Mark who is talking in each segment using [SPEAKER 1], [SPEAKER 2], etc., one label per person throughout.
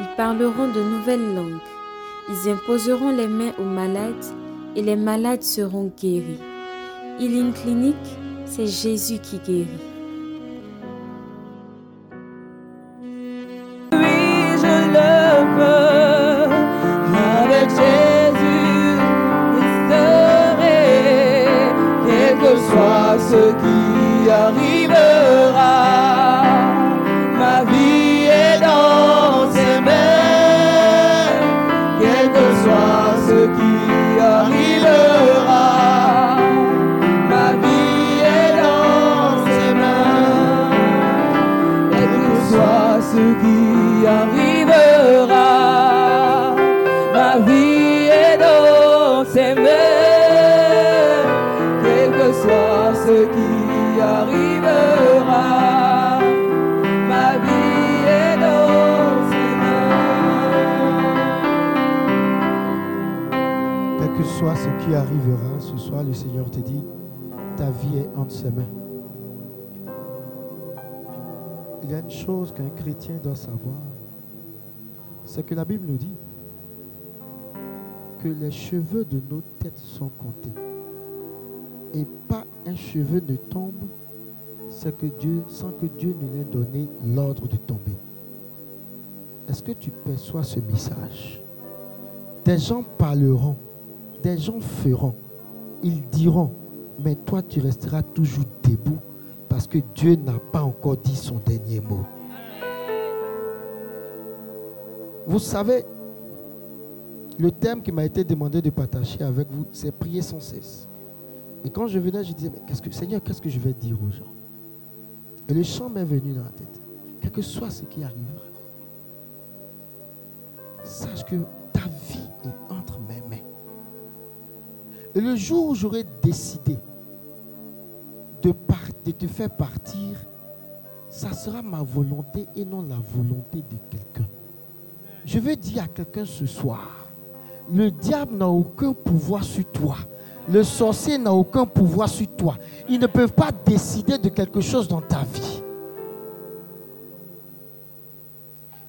[SPEAKER 1] ils parleront de nouvelles langues, ils imposeront les mains aux malades et les malades seront guéris. Healing Clinic, c'est Jésus qui guérit.
[SPEAKER 2] Doit savoir, c'est que la Bible nous dit que les cheveux de nos têtes sont comptés. Et pas un cheveu ne tombe c'est que Dieu, sans que Dieu ne l'ait donné l'ordre de tomber. Est-ce que tu perçois ce message? Des gens parleront, des gens feront, ils diront, mais toi tu resteras toujours debout parce que Dieu n'a pas encore dit son dernier mot. Vous savez, le thème qui m'a été demandé de partager avec vous, c'est prier sans cesse. Et quand je venais, je disais, mais qu'est-ce que, Seigneur, qu'est-ce que je vais dire aux gens? Et le chant m'est venu dans la tête. Quel que soit ce qui arrivera, sache que ta vie est entre mes mains. Et le jour où j'aurai décidé de, te faire partir, ça sera ma volonté et non la volonté de quelqu'un. Je veux dire à quelqu'un ce soir, le diable n'a aucun pouvoir sur toi. Le sorcier n'a aucun pouvoir sur toi. Ils ne peuvent pas décider de quelque chose dans ta vie.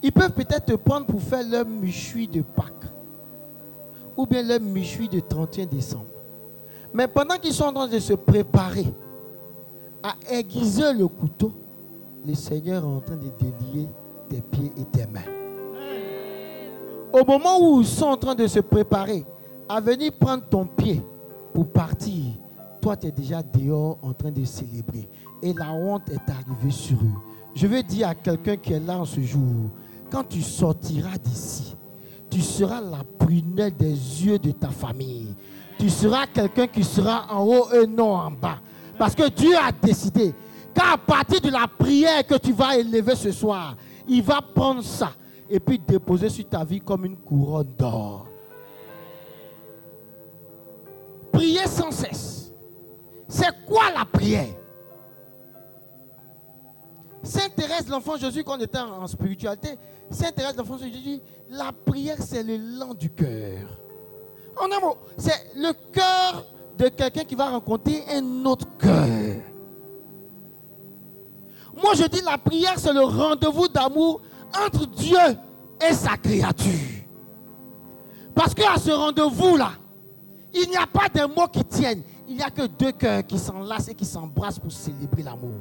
[SPEAKER 2] Ils peuvent peut-être te prendre pour faire leur méchoui de Pâques ou bien leur méchoui de 31 décembre. Mais pendant qu'ils sont en train de se préparer à aiguiser le couteau, le Seigneur est en train de délier tes pieds et tes mains. Au moment où ils sont en train de se préparer à venir prendre ton pied pour partir, toi tu es déjà dehors en train de célébrer. Et la honte est arrivée sur eux. Je veux dire à quelqu'un qui est là en ce jour, quand tu sortiras d'ici, tu seras la prunelle des yeux de ta famille. Tu seras quelqu'un qui sera en haut et non en bas. Parce que Dieu a décidé qu'à partir de la prière que tu vas élever ce soir, il va prendre ça et puis déposer sur ta vie comme une couronne d'or. Prier sans cesse. C'est quoi la prière? Saint Thérèse, l'enfant Jésus, quand on était en spiritualité, Saint Thérèse, l'enfant Jésus, dit la prière, c'est le lent du cœur. En un mot, c'est le cœur de quelqu'un qui va rencontrer un autre cœur. Moi, je dis la prière, c'est le rendez-vous d'amour entre Dieu et sa créature. Parce qu'à ce rendez-vous-là, il n'y a pas de mots qui tiennent. Il n'y a que deux cœurs qui s'enlacent et qui s'embrassent pour célébrer l'amour.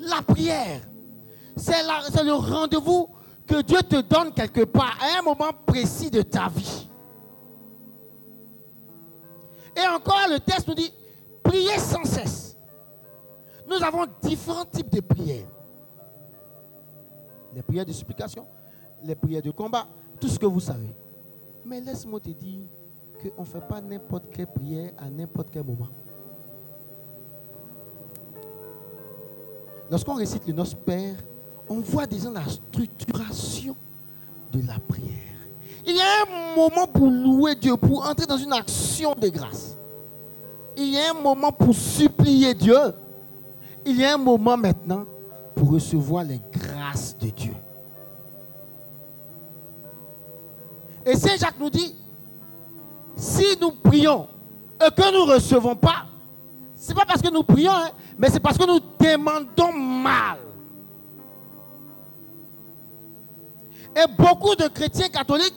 [SPEAKER 2] La prière, c'est le rendez-vous que Dieu te donne quelque part à un moment précis de ta vie. Et encore, le texte nous dit, priez sans cesse. Nous avons différents types de prières. Les prières de supplication, les prières de combat, tout ce que vous savez. Mais laisse-moi te dire qu'on ne fait pas n'importe quelle prière à n'importe quel moment. lorsqu'on récite le Notre Père, on voit déjà la structuration de la prière. Il y a un moment pour louer Dieu, pour entrer dans une action de grâce. Il y a un moment pour supplier Dieu. Il y a un moment maintenant pour recevoir les grâces de Dieu. Et Saint Jacques nous dit, si nous prions et que nous ne recevons pas, ce n'est pas parce que nous prions, hein, mais c'est parce que nous demandons mal. Et beaucoup de chrétiens catholiques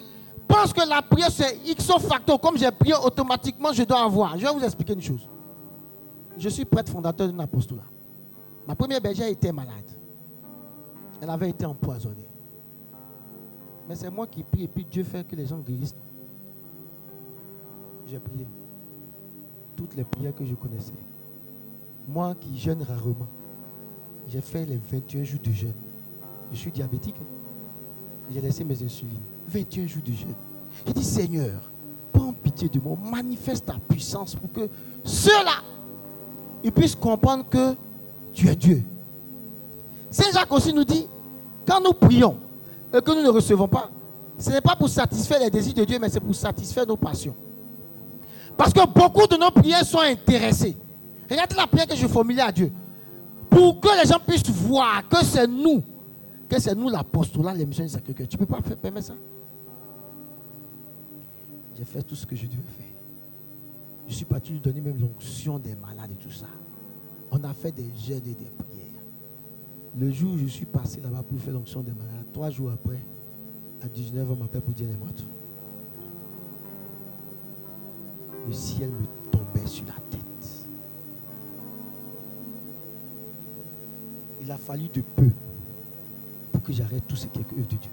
[SPEAKER 2] pensent que la prière c'est ixo facto. Comme j'ai prié automatiquement, je dois avoir. Je vais vous expliquer une chose. Je suis prêtre fondateur d'un apostolat. Ma première bergère était malade. Elle avait été empoisonnée. Mais c'est moi qui prie et puis Dieu fait que les gens guérissent. J'ai prié. Toutes les prières que je connaissais. Moi qui jeûne rarement, j'ai fait les 21 jours de jeûne. Je suis diabétique. hein. J'ai laissé mes insulines. 21 jours de jeûne. J'ai dit, Seigneur, prends pitié de moi. Manifeste ta puissance pour que ceux-là, puissent comprendre que tu es Dieu. Saint Jacques aussi nous dit, quand nous prions et que nous ne recevons pas, ce n'est pas pour satisfaire les désirs de Dieu, mais c'est pour satisfaire nos passions. Parce que beaucoup de nos prières sont intéressées. Regardez la prière que je formulais à Dieu. Pour que les gens puissent voir que c'est nous, que c'est nous l'apostolat, les missions du Sacré-Cœur. Tu ne peux pas faire- permettre ça? J'ai fait tout ce que je devais faire. Je suis parti lui donner même l'onction des malades et tout ça. On a fait des jeûnes et des prières. Le jour où je suis passé là-bas pour faire l'onction des malades, trois jours après, à 19h, on m'appelle pour dire les mortes. Le ciel me tombait sur la tête. Il a fallu de peu pour que j'arrête tout ce qui est œuvre de Dieu.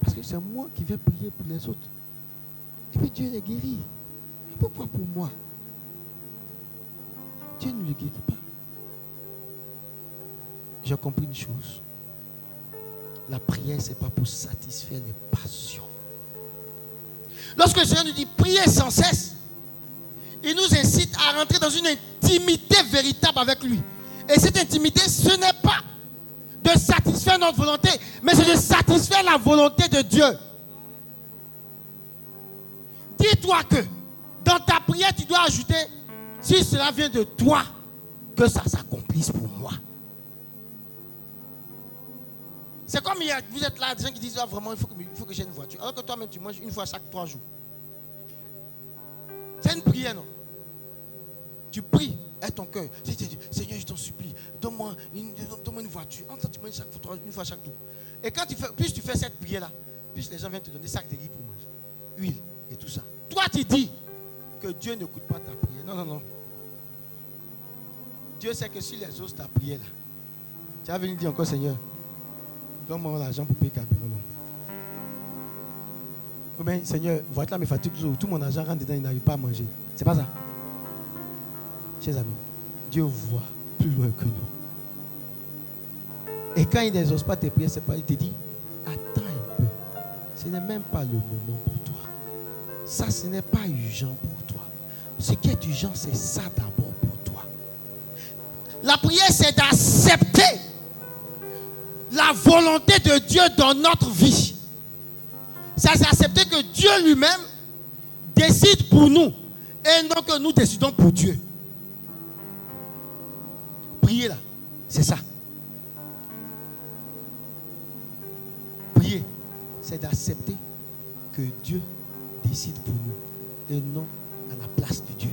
[SPEAKER 2] Parce que c'est moi qui vais prier pour les autres. Et puis Dieu les guérit. Pourquoi pour moi? Dieu ne les guérit pas. J'ai compris une chose. La prière, ce n'est pas pour satisfaire les passions. Lorsque le Seigneur nous dit priez sans cesse, il nous incite à rentrer dans une intimité véritable avec lui. Et cette intimité, ce n'est pas de satisfaire notre volonté, mais c'est de satisfaire la volonté de Dieu. Dis-toi que dans ta prière, tu dois ajouter, si cela vient de toi, que ça s'accomplisse pour moi. C'est comme il y a- vous êtes là, des gens qui disent ah, vraiment, il faut que, j'ai une voiture. Alors que toi-même, tu manges une fois chaque trois jours. C'est une prière, non? Tu pries, aide ton cœur. Seigneur, je t'en supplie, donne-moi une, voiture. En tu manges chaque, fois- une fois chaque jour. Et quand tu fais, plus tu fais cette prière-là, plus les gens viennent te donner sacs de riz pour manger, huile et tout ça. Toi, tu dis que Dieu n'écoute pas ta prière. Non, non, non. Dieu sait que si les oses ta prière, là, tu vas venir dire encore, Seigneur, donne-moi l'argent pour payer bien, Seigneur, voilà mes fatigues, tout mon argent rentre dedans, il n'arrive pas à manger. C'est pas ça? Chers amis, Dieu voit plus loin que nous. Et quand il n'exauce pas tes prières, c'est pas, il te dit, attends un peu. Ce n'est même pas le moment pour toi. Ça, ce n'est pas urgent pour. Ce qui est urgent, c'est ça d'abord pour toi. La prière, c'est d'accepter la volonté de Dieu dans notre vie. C'est accepter que Dieu lui-même décide pour nous et non que nous décidons pour Dieu. Prier là, c'est ça. Prier, c'est d'accepter que Dieu décide pour nous et non à la place de Dieu.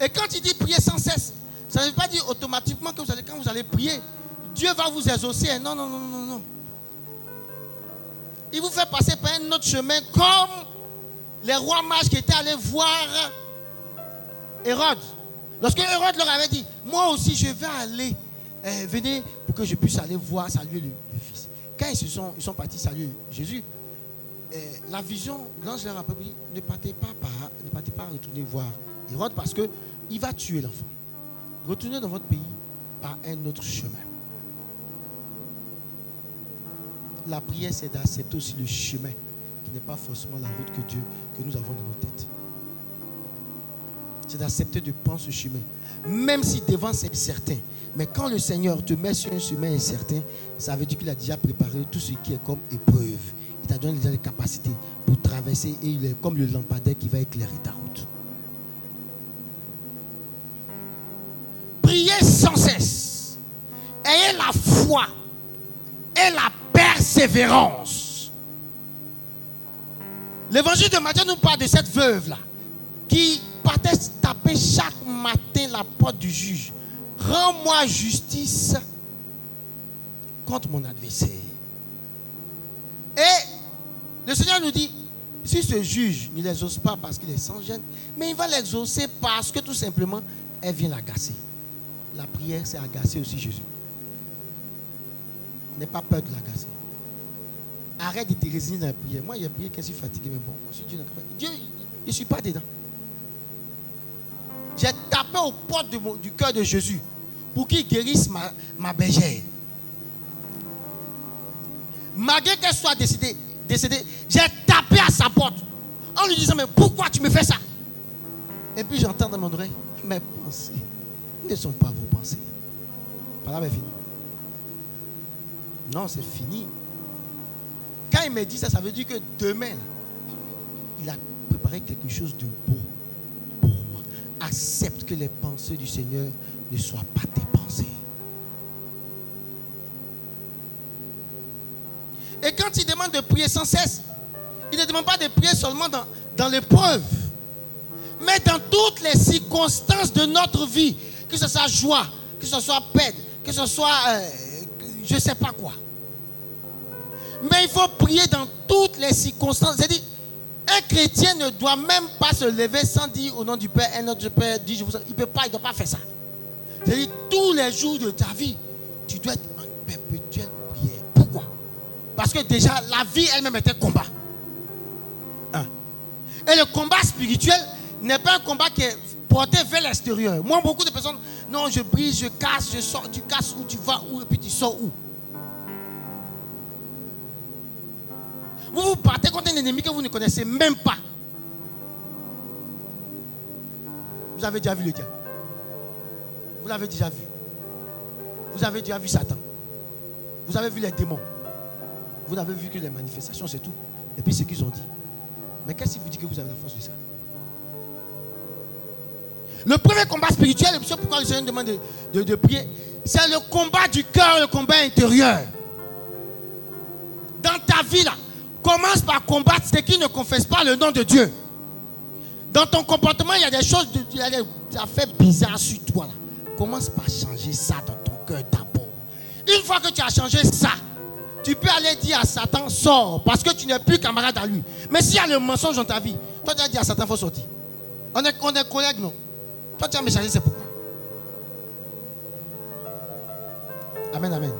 [SPEAKER 2] Et quand il dit prier sans cesse, ça ne veut pas dire automatiquement que vous allez, quand vous allez prier, Dieu va vous exaucer. Non, non, non, non, non. Il vous fait passer par un autre chemin comme les rois mages qui étaient allés voir Hérode. Lorsque Hérode leur avait dit, moi aussi je vais aller, euh, venez pour que je puisse aller voir, saluer le, le Fils. Ils, sont, ils sont partis saluer Jésus, euh, la vision, l'ange leur a dit, ne partez pas, par, ne partez pas retourner voir Hérode parce qu'il va tuer l'enfant. Retournez dans votre pays par un autre chemin. La prière, c'est d'accepter aussi le chemin qui n'est pas forcément la route que Dieu, que nous avons dans nos têtes. c'est d'accepter de prendre ce chemin. Même si devant c'est incertain. Mais quand le Seigneur te met sur un chemin incertain, ça veut dire qu'il a déjà préparé tout ce qui est comme épreuve. Il t'a donné déjà les capacités pour traverser et il est comme le lampadaire qui va éclairer ta route. Priez sans cesse. Ayez la foi et la persévérance. L'évangile de Matthieu nous parle de cette veuve-là qui partait taper chaque matin la porte du juge. Rends-moi justice contre mon adversaire. Et le Seigneur nous dit, si ce juge ne ose pas parce qu'il est sans gêne, mais il va l'exaucer parce que tout simplement, elle vient l'agacer. La prière, c'est agacer aussi Jésus. N'aie pas peur de l'agacer. Arrête de te résigner dans la prière. Moi, j'ai prié que je suis fatigué, mais bon, Dieu, Dieu je ne suis pas dedans. J'ai tapé aux portes du cœur de Jésus pour qu'il guérisse ma, ma bergère. Malgré qu'elle soit décédée, décédée j'ai tapé à sa porte en lui disant, mais pourquoi tu me fais ça? Et puis j'entends dans mon oreille, mes pensées ne sont pas vos pensées. Par là, fini. Non, c'est fini. Quand il me dit ça, ça veut dire que demain, il a préparé quelque chose de beau pour moi. Accepte que les pensées du Seigneur ne soient pas tes pensées. Et quand il demande de prier sans cesse, il ne demande pas de prier seulement dans, dans l'épreuve, mais dans toutes les circonstances de notre vie, que ce soit joie, que ce soit peine, que ce soit euh, je ne sais pas quoi. Mais il faut prier dans toutes les circonstances. C'est-à-dire, un chrétien ne doit même pas se lever sans dire au nom du Père, un autre Père dit, je vous... il ne peut pas, il ne doit pas faire ça. C'est-à-dire, tous les jours de ta vie, tu dois être en perpétuelle prière. Pourquoi? Parce que déjà, la vie elle-même est un combat. Et le combat spirituel n'est pas un combat qui est porté vers l'extérieur. Moi, beaucoup de personnes, non, je brise, je casse, je sors, tu casses où tu vas où et puis tu sors où? Vous vous partez contre un ennemi que vous ne connaissez même pas. Vous avez déjà vu le diable. Vous l'avez déjà vu. Vous avez déjà vu Satan. Vous avez vu les démons. Vous avez vu que les manifestations, c'est tout. Et puis ce qu'ils ont dit. Mais qu'est-ce qui vous dit que vous avez la force de ça? Le premier combat spirituel, c'est pourquoi le Seigneur demande de, de prier, c'est le combat du cœur, le combat intérieur. Dans ta vie, là, commence par combattre ceux qui ne confessent pas le nom de Dieu. Dans ton comportement, il y a des choses, il y a des affaires bizarres sur toi. Là. Commence par changer ça dans ton cœur d'abord. Une fois que tu as changé ça, tu peux aller dire à Satan, sors, parce que tu n'es plus camarade à lui. Mais s'il y a le mensonge dans ta vie, toi tu as dit à Satan, faut sortir. On est, on est collègues, non? Toi tu as me changer, c'est pourquoi? Amen, amen.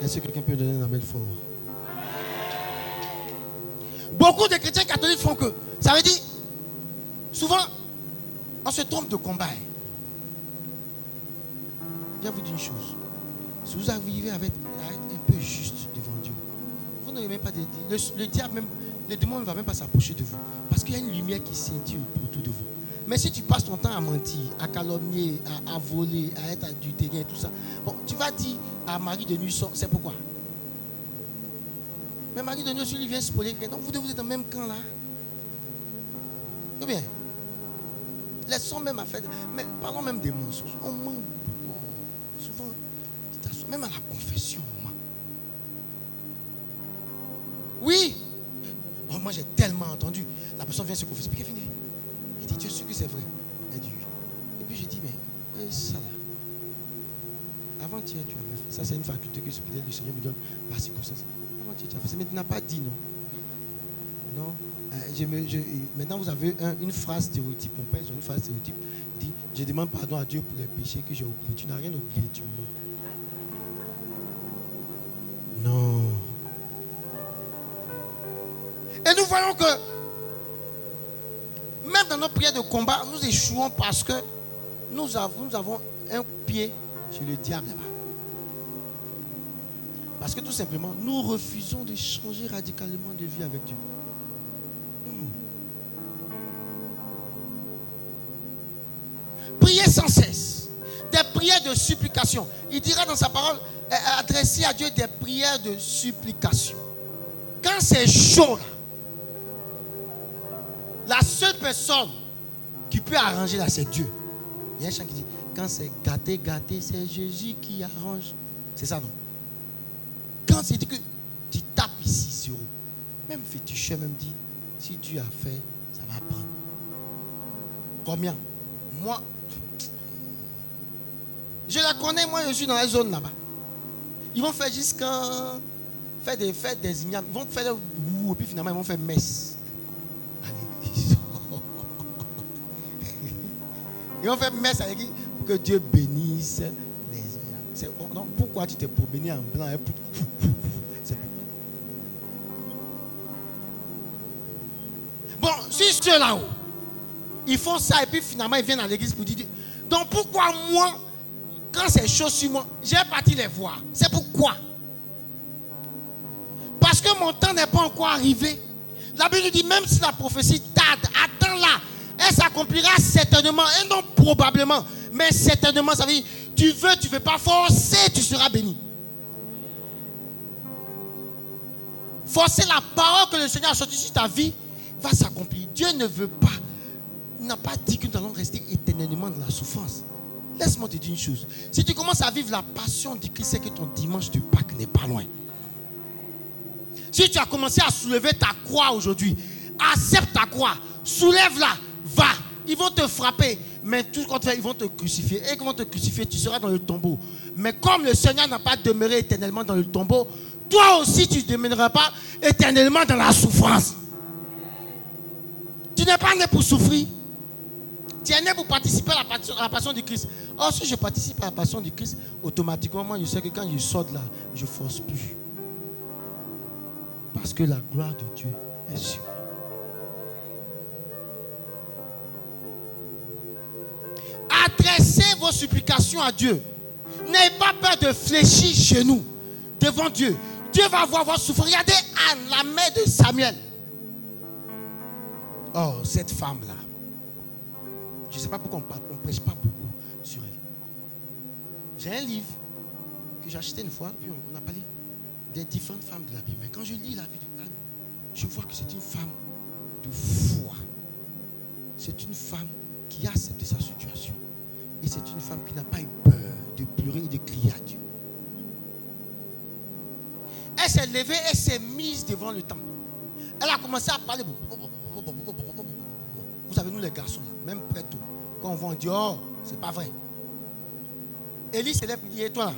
[SPEAKER 2] Est-ce que quelqu'un peut donner un amen fort? Beaucoup de chrétiens catholiques font que. Ça veut dire, souvent, on se trompe de combat. Je vous dire une chose. Si vous arrivez avec un peu juste devant Dieu, vous n'aurez même pas de le, le diable, même, le démon ne va même pas s'approcher de vous. Parce qu'il y a une lumière qui scintille autour de vous. Mais si tu passes ton temps à mentir, à calomnier, à, voler, à être adultérien tout ça, bon, tu vas dire à Marie de nuit, c'est pourquoi? Mais Marie de Dieu, lui vient spoiler donc vous devez être dans le même camp là. Très bien. Laissons même à faire. Mais parlons même des mensonges. On ment souvent. Même à la confession. Oui. Oh, moi, j'ai tellement entendu. La personne vient se confesser. Puis, fini. Il dit, tu es sûr que c'est vrai. Et puis, je dis, mais eh, ça là. Avant-hier, tu avais fait. Ça, c'est une faculté que le Seigneur me donne par circonstance mais tu n'as pas dit non. Non. Euh, maintenant, vous avez une phrase stéréotype. Mon père, ils une phrase stéréotype. Dit Je demande pardon à Dieu pour les péchés que j'ai oubliés. Tu n'as rien oublié, tu Non. Et nous voyons que, même dans nos prières de combat, nous échouons parce que nous avons, nous avons un pied chez le diable là-bas. Parce que tout simplement, nous refusons de changer radicalement de vie avec Dieu. De supplication. Il dira dans sa parole, euh, adresser à Dieu des prières de supplication. Quand c'est chaud, là, la seule personne qui peut arranger là, c'est Dieu. Il y a un chant qui dit, quand c'est gâté, gâté, c'est Jésus qui arrange. C'est ça, non? Quand c'est que tu tapes ici, zéro. Même féticheur même dit, si Dieu a fait, ça va prendre. Combien? Moi, je la connais, moi je suis dans la zone là-bas. Ils vont faire jusqu'à faire des fêtes des ignames. Ils vont faire et puis finalement ils vont faire messe à l'église. Ils vont faire messe à l'église pour que Dieu bénisse les ignames. Donc, pourquoi tu t'es promené en blanc et Bon, si ceux là-haut, ils font ça et puis finalement ils viennent à l'église pour dire Donc pourquoi moi, c'est chaud sur moi, j'ai parti les voir C'est pourquoi? Parce que mon temps n'est pas encore arrivé. La Bible dit même si la prophétie tarde, attends-la. Elle s'accomplira certainement et non probablement. Mais certainement, ça veut dire tu veux, tu veux pas forcer, tu seras béni. Forcer la parole que le Seigneur a sortie sur ta vie va s'accomplir. Dieu ne veut pas, n'a pas dit que nous allons rester éternellement dans la souffrance. Laisse-moi te dire une chose. Si tu commences à vivre la passion du Christ, c'est que ton dimanche de Pâques n'est pas loin. Si tu as commencé à soulever ta croix aujourd'hui, accepte ta croix, soulève-la, va. Ils vont te frapper, mais tout fait, ils vont te crucifier. Et ils vont te crucifier, tu seras dans le tombeau. Mais comme le Seigneur n'a pas demeuré éternellement dans le tombeau, toi aussi tu ne demeureras pas éternellement dans la souffrance. Tu n'es pas né pour souffrir. Tu es né pour participer à la passion, du Christ. Or, si je participe à la passion du Christ, automatiquement, moi, je sais que quand je sors de là, je ne force plus. Parce que la gloire de Dieu est sûre. Adressez vos supplications à Dieu. N'ayez pas peur de fléchir chez nous, devant Dieu. Dieu va voir votre souffrance. Regardez Anne, la mère de Samuel. Oh, cette femme-là. Je ne sais pas pourquoi on ne prêche pas beaucoup. J'ai un livre que j'ai acheté une fois, puis on, a parlé des différentes femmes de la Bible. Mais quand je lis la vie de Anne, je vois que c'est une femme de foi. C'est une femme qui a accepté sa situation. Et c'est une femme qui n'a pas eu peur de pleurer et de crier à Dieu. Elle s'est levée, elle s'est mise devant le temple. Elle a commencé à parler. Vous savez, nous les garçons, même près tout, quand on va, on dit, oh, c'est pas vrai. Élie se lève et dit, et toi? Là,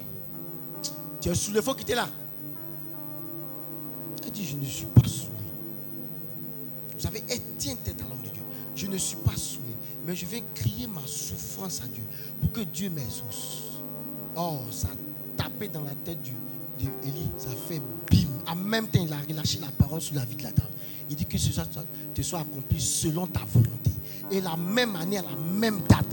[SPEAKER 2] tu es sous le faux qui était là. Elle dit, je ne suis pas saoulé. Vous savez, elle tient tête à l'homme de Dieu. Je ne suis pas saoulé, mais je vais crier ma souffrance à Dieu pour que Dieu m'exauce. Oh, ça a tapé dans la tête de Élie, ça fait bim. En même temps, il a relâché la parole sur la vie de la dame. Il dit que ce te soit accompli selon ta volonté. Et la même année, à la même date,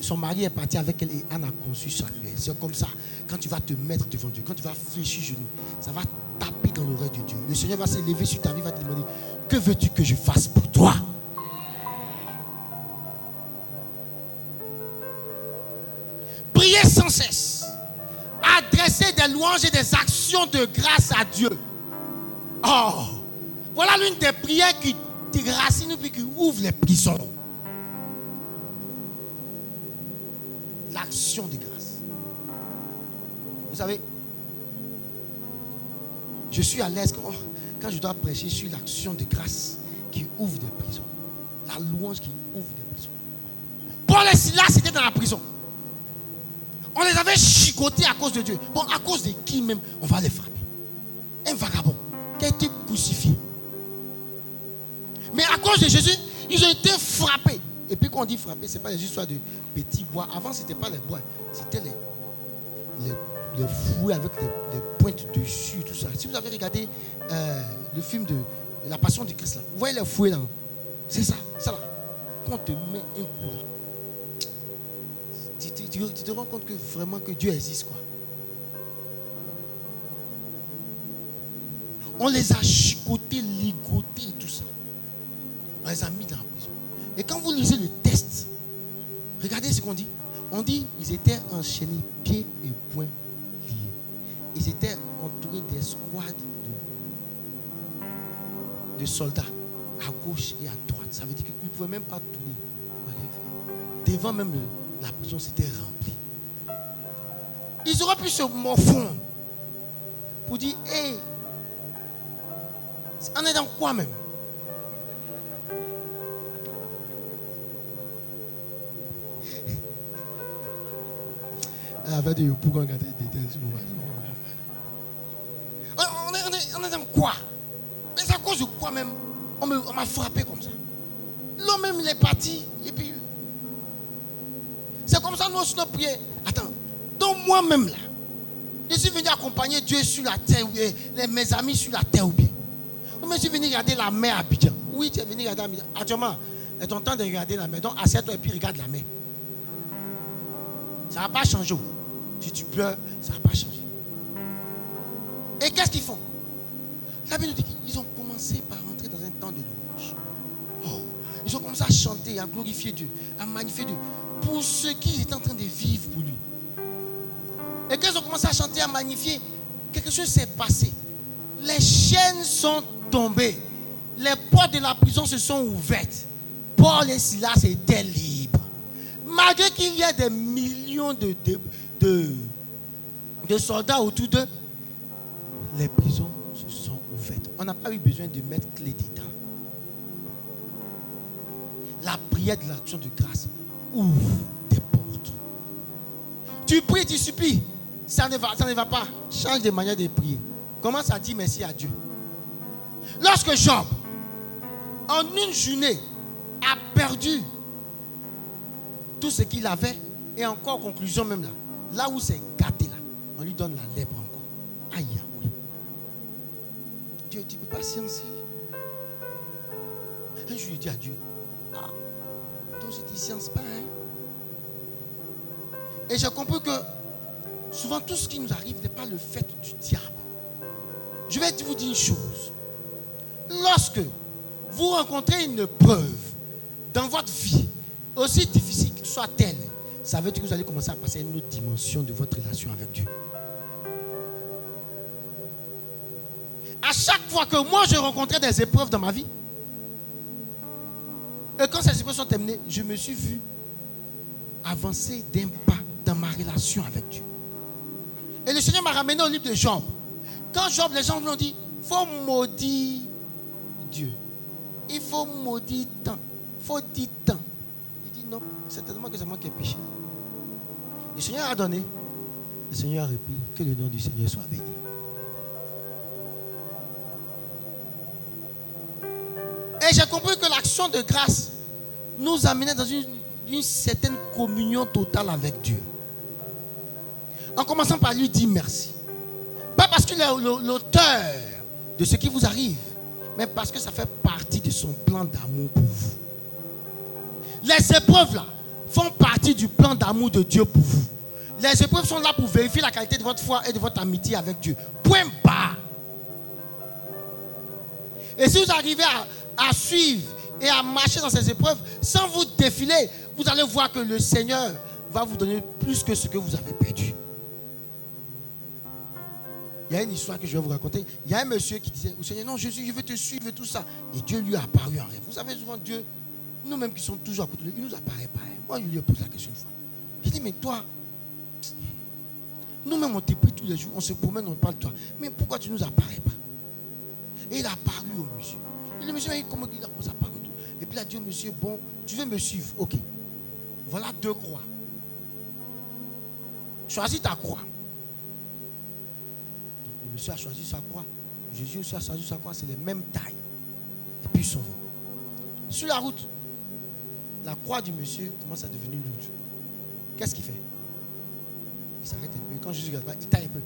[SPEAKER 2] son mari est parti avec elle et Anne a conçu Samuel. C'est comme ça. Quand tu vas te mettre devant Dieu, quand tu vas fléchir genoux, ça va taper dans l'oreille de Dieu. Le Seigneur va se lever sur ta vie, va te demander Que veux-tu que je fasse pour toi? Priez sans cesse. Adressez des louanges et des actions de grâce à Dieu. Oh, voilà l'une des prières qui déracine et qui ouvre les prisons. L'action de grâce. Vous savez, je suis à l'aise quand, quand je dois prêcher sur l'action de grâce qui ouvre des prisons. La louange qui ouvre des prisons. Paul et Silas étaient dans la prison. On les avait chicotés à cause de Dieu. Bon, à cause de qui même on va les frapper Un vagabond qui a été crucifié. Mais à cause de Jésus, ils ont été frappés. Et puis quand on dit frapper, ce n'est pas des histoires de petits bois. Avant, ce n'était pas les bois. C'était les, les, fouets avec les, pointes dessus, tout ça. Si vous avez regardé euh, le film de La Passion du Christ, là, vous voyez les fouets là. C'est ça, ça là. Quand on te met un coup là, tu, te rends compte que vraiment que Dieu existe. On les a chicotés, ligotés et tout ça. On les a mis dans la. Et quand vous lisez le test, regardez ce qu'on dit. On dit ils étaient enchaînés, pieds et poings liés. Ils étaient entourés d'escouades de, de soldats à gauche et à droite. Ça veut dire qu'ils ne pouvaient même pas tourner. Devant même la prison, c'était rempli. Ils auraient pu se morfondre pour dire, hé, on est dans quoi même? On est, dans quoi? Mais à cause de quoi même? On m'a frappé comme ça. L'homme même, il est parti. Et puis, c'est comme ça, nous, nos prières. Attends, donc moi-même là, je suis venu accompagner Dieu sur la terre, les, mes amis sur la terre ou bien. Ou je suis venu regarder la mer à Abidjan. Oui, tu es venu regarder Abidjan. Actuellement, c'est ton temps de regarder la mer. Donc, assieds-toi et puis regarde la mer. Ça ne va pas changer. Si tu pleures, ça ne va pas changer. Et qu'est-ce qu'ils font? La Bible dit qu'ils ont commencé par rentrer dans un temps de louange. Oh, ils ont commencé à chanter, à glorifier Dieu, à magnifier Dieu pour ce qu'ils étaient en train de vivre pour lui. Et quand ils ont commencé à chanter, à magnifier, quelque chose s'est passé. Les chaînes sont tombées. Les portes de la prison se sont ouvertes. Paul et Silas étaient libres. Malgré qu'il y ait des millions de, de soldats autour d'eux, les prisons se sont ouvertes. On n'a pas eu besoin de mettre clé dedans. La prière de l'action de grâce ouvre des portes. Tu pries, tu supplies. Ça ne, va, ça ne va pas. Change de manière de prier. Commence à dire merci à Dieu. Lorsque Job, en une journée, a perdu tout ce qu'il avait, et encore conclusion même là, là où c'est gâté là, on lui donne la lèpre encore. Aïe, oui. Dieu, tu peux patienter. Un jour, il dit à Dieu, ah, toi aussi tu sciences pas. Hein? Et j'ai compris que souvent tout ce qui nous arrive n'est pas le fait du diable. Je vais vous dire une chose. Lorsque vous rencontrez une preuve dans votre vie, aussi difficile que soit-elle, ça veut dire que vous allez commencer à passer à une autre dimension de votre relation avec Dieu? À chaque fois que moi je rencontrais des épreuves dans ma vie, et quand ces épreuves sont terminées, je me suis vu avancer d'un pas dans ma relation avec Dieu. Et le Seigneur m'a ramené au livre de Job. Quand Job, les gens lui ont dit, il faut maudire Dieu. Il faut maudire tant. Il faut dire tant. Il dit non, c'est tellement que c'est moi qui ai péché. Le Seigneur a donné. Le Seigneur a repris. Que le nom du Seigneur soit béni. Et j'ai compris que l'action de grâce nous amenait dans une, certaine communion totale avec Dieu. En commençant par lui dire merci. Pas parce qu'il est l'auteur de ce qui vous arrive, mais parce que ça fait partie de son plan d'amour pour vous. Les épreuves là font partie du plan d'amour de Dieu pour vous. Les épreuves sont là pour vérifier la qualité de votre foi et de votre amitié avec Dieu. Point bas. Et si vous arrivez à, à suivre et à marcher dans ces épreuves sans vous défiler, vous allez voir que le Seigneur va vous donner plus que ce que vous avez perdu. Il y a une histoire que je vais vous raconter. Il y a un monsieur qui disait au Seigneur, non, Jésus, je veux te suivre et tout ça. Et Dieu lui a apparu en rêve. Vous savez, souvent, Dieu, nous-mêmes qui sommes toujours à côté de lui, il nous apparaît pas. Moi, je lui ai posé la question une fois. Il dit, mais toi, nous-mêmes, on te prie tous les jours, on se promène, on parle de toi. Mais pourquoi tu ne nous apparais pas? Et il a apparu au monsieur. Et le monsieur, comment il a parler Et puis il a dit au monsieur, bon, tu veux me suivre? Ok. Voilà deux croix. Choisis ta croix monsieur a choisi sa croix. Jésus aussi a choisi sa croix, c'est les mêmes tailles. Et puis ils s'en vont. Sur la route, la croix du monsieur commence à devenir lourde. Qu'est-ce qu'il fait? Il s'arrête un peu. Quand Jésus regarde pas, il taille un peu.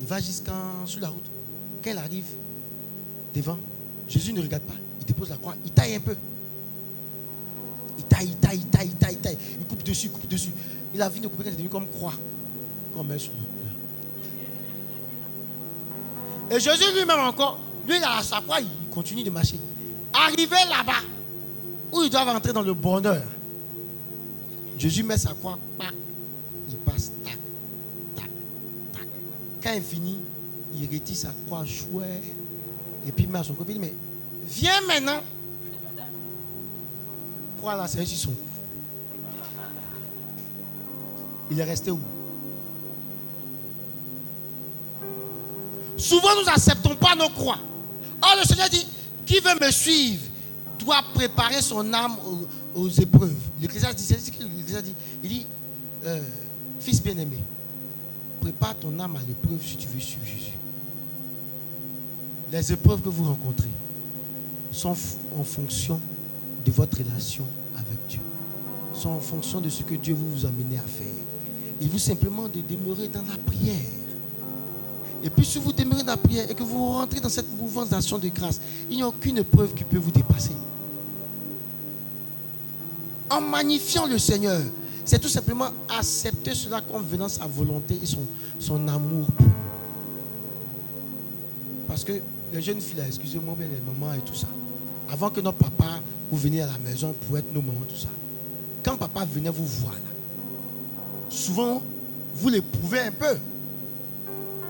[SPEAKER 2] Il va jusqu'à sur la route. Quand il arrive devant, Jésus ne regarde pas. Il dépose la croix. Il taille un peu. Il taille, il taille, il taille, il taille, il taille. Il coupe dessus, il coupe dessus. Il a vu de couper, c'est devenu comme croix comme un Et Jésus lui-même encore, lui, il a sa croix, il continue de marcher. Arrivé là-bas, où ils doivent entrer dans le bonheur, Jésus met sa croix, il passe, tac, tac, tac. Quand il finit, il retire sa croix chouette. Et puis il met à son copine, mais viens maintenant. Croix là, c'est son. Il est resté où? Souvent, nous n'acceptons pas nos croix. Or, le Seigneur dit, qui veut me suivre doit préparer son âme aux, épreuves. L'Ecclésiaste dit, dit. Il dit, euh, fils bien-aimé, prépare ton âme à l'épreuve si tu veux suivre Jésus. Les épreuves que vous rencontrez sont en fonction de votre relation avec Dieu. Sont en fonction de ce que Dieu veut vous amener à faire. Il vous simplement de demeurer dans la prière. Et puis si vous demeurez dans la prière et que vous rentrez dans cette mouvance d'action de grâce, il n'y a aucune épreuve qui peut vous dépasser. En magnifiant le Seigneur, c'est tout simplement accepter cela comme venant sa volonté et son, amour. Parce que les jeunes filles, excusez-moi, mais les mamans et tout ça, avant que notre papa, vous veniez à la maison pour être nos mamans, tout ça, quand papa venait vous voir, là, souvent, vous l'éprouvez un peu.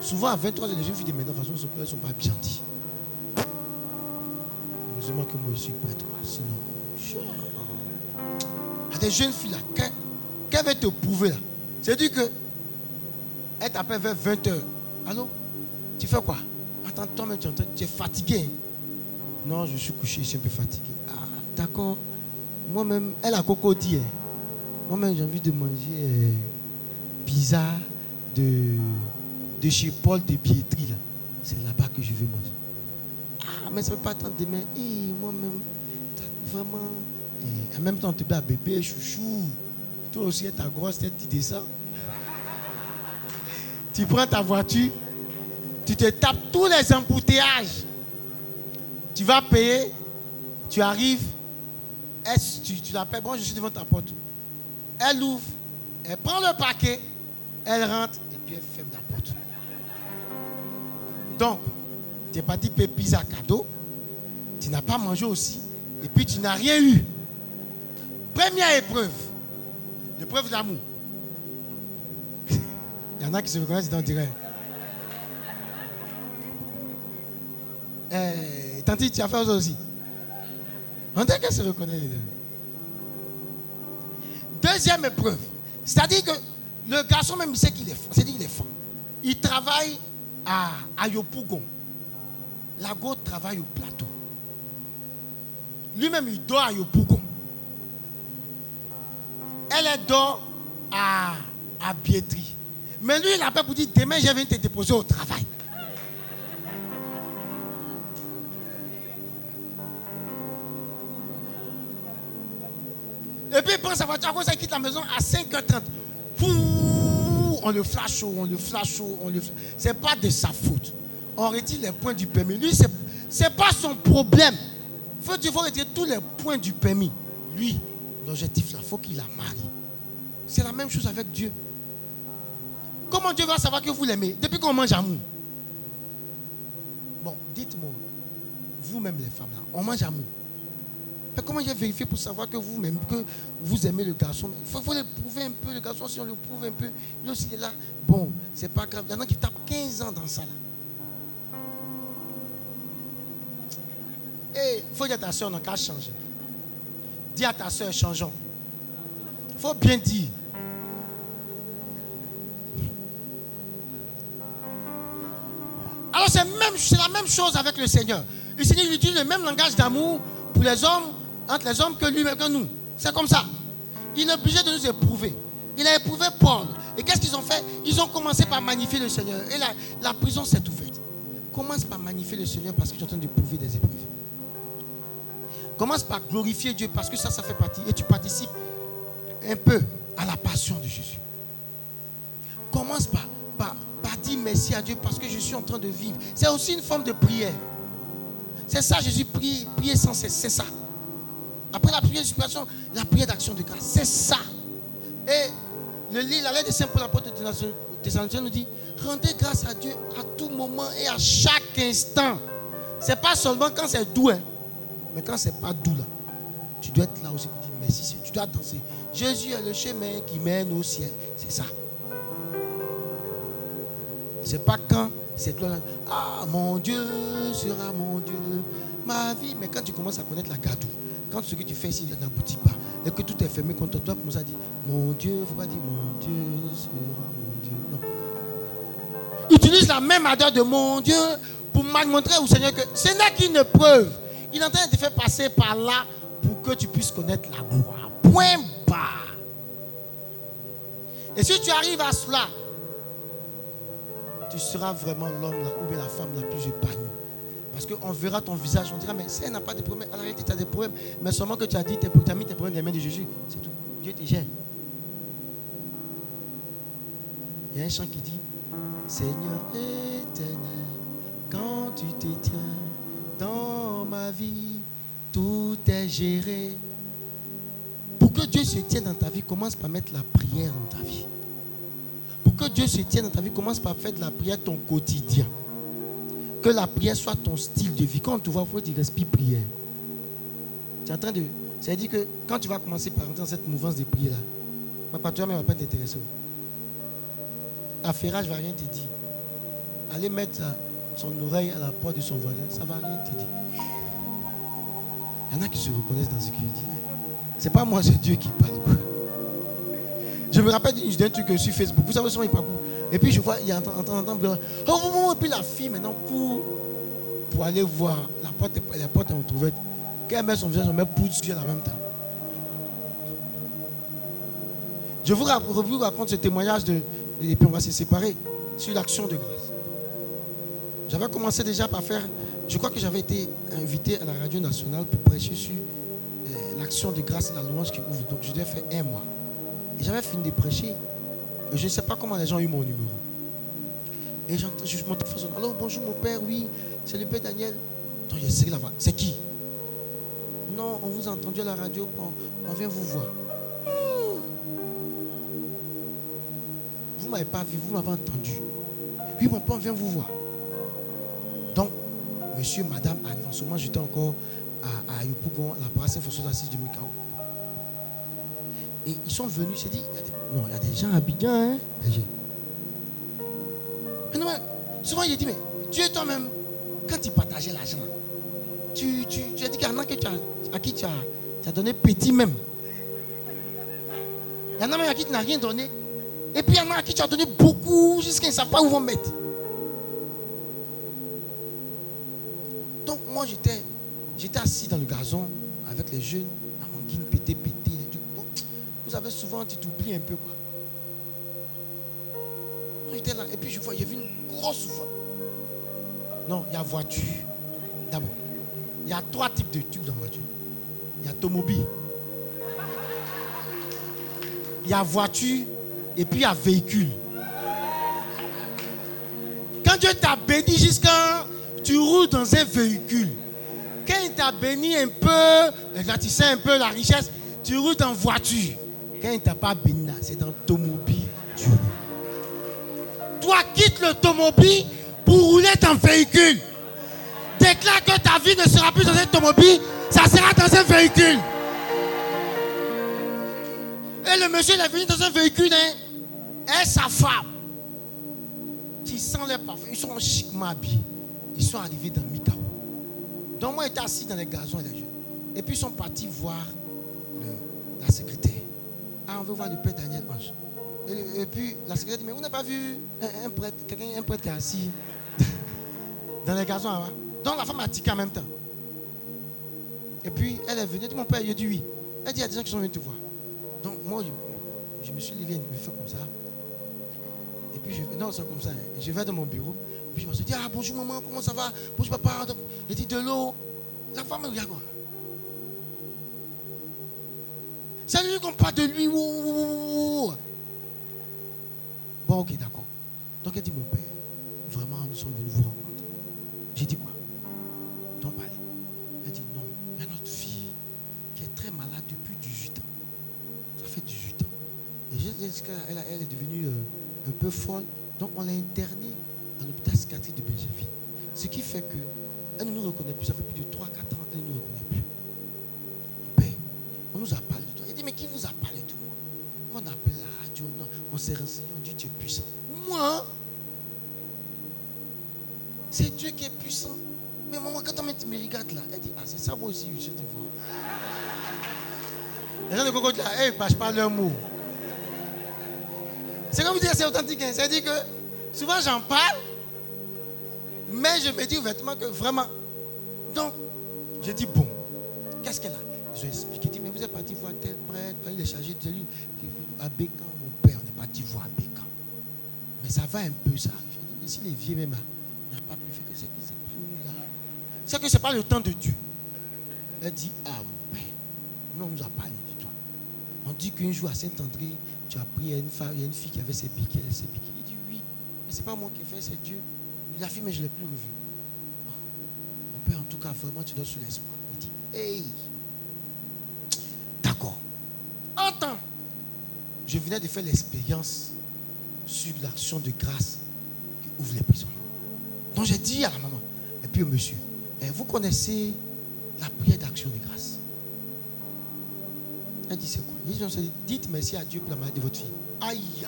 [SPEAKER 2] Souvent, à 23 ans, les jeunes filles de maintenant, de toute façon, elles ne sont pas gentilles. Heureusement que moi, je suis prêtre. là, Sinon, a des jeunes filles là, quand- qu'elle veut te prouver là, c'est-à-dire que elle t'appelle vers 20 h Allô? Tu fais quoi? Attends, toi-même, tu es fatigué. hein? Non, je suis couché, je suis un peu fatigué. Ah, d'accord. Moi-même, elle a coco dit. hein. Moi-même, j'ai envie de manger euh, pizza de, de chez Paul de Pietri. là. C'est là-bas que je veux manger. Ah, mais ça ne peut pas attendre demain. Eh, moi-même, vraiment. eh, en même temps, tu à bébé, chouchou. Toi aussi, ta grosse tête, tu descends. tu prends ta voiture, tu te tapes tous les embouteillages. Tu vas payer, tu arrives, tu, tu l'appelles, bon, je suis devant ta porte. Elle ouvre, elle prend le paquet, elle rentre et puis elle ferme la porte. Donc, tu n'es pas dit payer pizza cadeau, tu n'as pas mangé aussi, et puis tu n'as rien eu. Première épreuve, l'épreuve d'amour. Il y en a qui se reconnaissent dans direct. Eh, Tanti, tu as fait ça aussi. On dirait qu'elle se reconnaît. Deuxième épreuve. C'est-à-dire que le garçon même il sait qu'il est fort. C'est-à-dire qu'il est fort. Il travaille à, à Yopougon. La go travaille au plateau. Lui-même, il dort à Yopougon. Elle, dort à, à. Mais lui, il appelle pour dire demain, je viens te déposer au travail. Et puis il prend sa voiture, à cause il quitte la maison à 5h30. On le flash on le flash on le C'est pas de sa faute. On retire les points du permis. Lui, c'est, c'est pas son problème. Il faut retirer tous les points du permis. Lui, l'objectif là, il faut qu'il la marie. C'est la même chose avec Dieu. Comment Dieu va savoir que vous l'aimez? Depuis qu'on mange amour. Bon, dites-moi, vous-même les femmes là, on mange amour. Mais comment j'ai vérifié pour savoir que vous même que vous aimez le garçon? Il faut, le prouver un peu, le garçon, si on le prouve un peu, aussi il est là. Bon, c'est pas grave. Il y en a qui tapent 15 ans dans ça là. Et il faut dire à ta soeur, on n'a qu'à changer. Dis à ta soeur, changeons. Il faut bien dire. Alors c'est la même chose avec le Seigneur. Le Seigneur il utilise le même langage d'amour pour les hommes, entre les hommes que lui que nous. C'est comme ça. Il est obligé de nous éprouver. Il a éprouvé Paul. Et qu'est-ce qu'ils ont fait? Ils ont commencé par magnifier le Seigneur. Et la, prison s'est ouverte. Commence par magnifier le Seigneur parce que tu es en train d'éprouver des épreuves. Commence par glorifier Dieu parce que ça, ça fait partie. Et tu participes un peu à la passion de Jésus. Commence par dire merci à Dieu parce que je suis en train de vivre. C'est aussi une forme de prière. C'est ça, Jésus prie, prier sans cesse. C'est ça. Après la prière de supplication, la prière d'action de grâce. C'est ça. Et le livre, la lettre de Saint Paul, l'apôtre Thessaloniciens nous dit rendez grâce à Dieu à tout moment et à chaque instant. C'est pas seulement quand c'est doux, hein, mais quand c'est pas doux là. tu dois être là aussi pour dire merci Seigneur. Tu dois danser. Jésus est le chemin qui mène au ciel. C'est ça. C'est pas quand c'est toi. Ah, mon Dieu sera mon Dieu. Ma vie. Mais quand tu commences à connaître la gadou, quand ce que tu fais ici n'aboutit pas, et que tout est fermé contre toi, commences à dire Mon Dieu, il ne faut pas dire Mon Dieu sera mon Dieu. Non. Utilise la même ardeur de mon Dieu pour montrer au Seigneur que ce n'est qu'une preuve. Il est en train de te faire passer par là pour que tu puisses connaître la gloire. Point bas. Et si tu arrives à cela, tu seras vraiment l'homme ou bien la femme la plus épanouie. Parce qu'on verra ton visage, on dira, mais si n'a pas de problème, en réalité, tu as des problèmes. Mais seulement que tu as dit, tu as mis tes problèmes dans les mains de Jésus. C'est tout. Dieu te gère. Il y a un chant qui dit, Seigneur éternel, quand tu te tiens dans ma vie, tout est géré. Pour que Dieu se tienne dans ta vie, commence par mettre la prière dans ta vie. Pour que Dieu se tienne dans ta vie, commence par faire de la prière ton quotidien. Que la prière soit ton style de vie. Quand tu vois, il faut que tu respires prière. Tu es en train de. C'est-à-dire que quand tu vas commencer par entrer dans cette mouvance de prière là, papa, toi-même va pas t'intéresser. Affairage ne va rien te dire. Aller mettre son oreille à la porte de son voisin, ça ne va rien te dire. Il y en a qui se reconnaissent dans ce qu'il dit. Ce n'est pas moi, c'est Dieu qui parle. Je me rappelle d'un truc sur Facebook. Vous savez, souvent il parle. Et puis je vois, il un temps, oh, et puis la fille maintenant court pour aller voir. La porte, la porte est entrouverte. Quand elle met son visage, on met sur en même temps. Je vous raconte ce témoignage de, et puis on va se séparer sur l'action de grâce. J'avais commencé déjà par faire, je crois que j'avais été invité à la radio nationale pour prêcher sur euh, l'action de grâce et la louange qui ouvre. Donc je devais faire un mois. Et j'avais fini de prêcher. Je ne sais pas comment les gens ont eu mon numéro. Et j'entends, je m'entends Alors bonjour mon père, oui, c'est le père Daniel. Donc il la voix. C'est qui? Non, on vous a entendu à la radio, on, vient vous voir. Vous ne m'avez pas vu, vous m'avez entendu. Oui, mon père, on vient vous voir. Donc, monsieur, madame arrive. En ce moment, j'étais encore à, à Yopougon, à la paroisse Saint-François de Mikao. Et ils sont venus, c'est dit, non, il y a des gens habillants, hein. Mais non, souvent il dit, mais tu es toi-même, quand tu partageais l'argent, tu, tu, tu as dit qu'il y en a qui à qui tu as, tu as donné petit même. Il y en a même à qui tu n'as rien donné. Et puis il y en a à qui tu as donné beaucoup jusqu'à qu'ils ne savent pas où vont mettre. Donc moi j'étais, j'étais assis dans le gazon avec les jeunes, à mon guine pété, pété vous savez, souvent, tu t'oublies un peu. quoi. J'étais là, et puis je vois, y avait une grosse voie. Non, il y a voiture. D'abord, il y a trois types de tubes dans la voiture. Il y a automobile. Il y a voiture et puis il y a véhicule. Quand Dieu t'a béni jusqu'à tu roules dans un véhicule. Quand il t'a béni un peu, là tu sais un peu la richesse, tu roules en voiture. Quand il t'a pas béni, c'est dans l'automobile. Toi, quitte l'automobile pour rouler ton véhicule. Déclare que ta vie ne sera plus dans un automobile, ça sera dans un véhicule. Et le monsieur, il est venu dans un véhicule, hein, et sa femme. Tu sens les parfums, ils sont chiquement habillés. Ils sont arrivés dans Mikao. Donc moi, j'étais assis dans les gazons et les jeux. Et puis ils sont partis voir la secrétaire. Ah, on veut voir le père Daniel Ange. Et, puis la secrétaire dit, mais vous n'avez pas vu un, prêtre, quelqu'un, un prêtre qui est assis dans les gazons avant. Donc la femme a tiqué en même temps. Et puis elle est venue, elle dit, mon père, il a dit oui. Elle dit, il y a des gens qui sont venus te voir. Donc moi, je, me suis levé, je me fais comme ça. Et puis je non, c'est comme ça. Je vais dans mon bureau. Puis je me suis dit, ah bonjour maman, comment ça va? Bonjour papa. Elle dit de l'eau. La femme me regarde quoi? Ça ne qu'on parle de lui. Bon, ok, d'accord. Donc elle dit, mon père, vraiment, nous sommes venus vous rencontrer. J'ai dit quoi? Donc parler. Elle dit, non, il y a notre fille qui est très malade depuis 18 ans. Ça fait 18 ans. Et je qu'elle elle est devenue euh, un peu folle? Donc on l'a internée à l'hôpital psychiatrique de Benjaville. Ce qui fait que elle ne nous reconnaît plus. Ça fait plus de 3-4 ans qu'elle ne nous reconnaît plus. Mon père, nous a parlé qui vous a parlé de moi Quand on a appelé la radio, non, on s'est renseigné, on dit, tu es puissant. Moi C'est Dieu qui est puissant. Mais maman, quand tu me regardes là, elle dit, ah, c'est ça, moi aussi, je te vois. Les gens de Coco là, hey, je parle leur mot. C'est comme dire, c'est authentique. Hein. C'est-à-dire que souvent j'en parle, mais je me dis ouvertement que vraiment. Donc, je dis, bon, qu'est-ce qu'elle a? Je dit, mais vous êtes parti voir tel prêtre, il est chargé de lui. À Bécan, mon père, on est parti voir Bécan. Mais ça va un peu, ça arrive. Je dis, mais si les vieux même n'ont pas pu faire, c'est que c'est pas lui là. C'est que ce n'est pas le temps de Dieu. Elle dit, ah mon père, non, on nous a parlé de toi. On dit qu'un jour à Saint-André, tu as pris une femme, il y a une fille qui avait ses piquets, elle s'est piquée. Il dit, oui, mais ce n'est pas moi qui ai fait, c'est Dieu. La fille, mais je ne l'ai plus revue. Mon père, en tout cas, vraiment, tu dois sur l'espoir. Il dit, hey, d'accord. Entends, je venais de faire l'expérience sur l'action de grâce qui ouvre les prisons. Donc j'ai dit à la maman, et puis au monsieur, eh, vous connaissez la prière d'action de grâce? Elle dit c'est quoi? Dit, dites merci à Dieu pour la maladie de votre fille. Aïe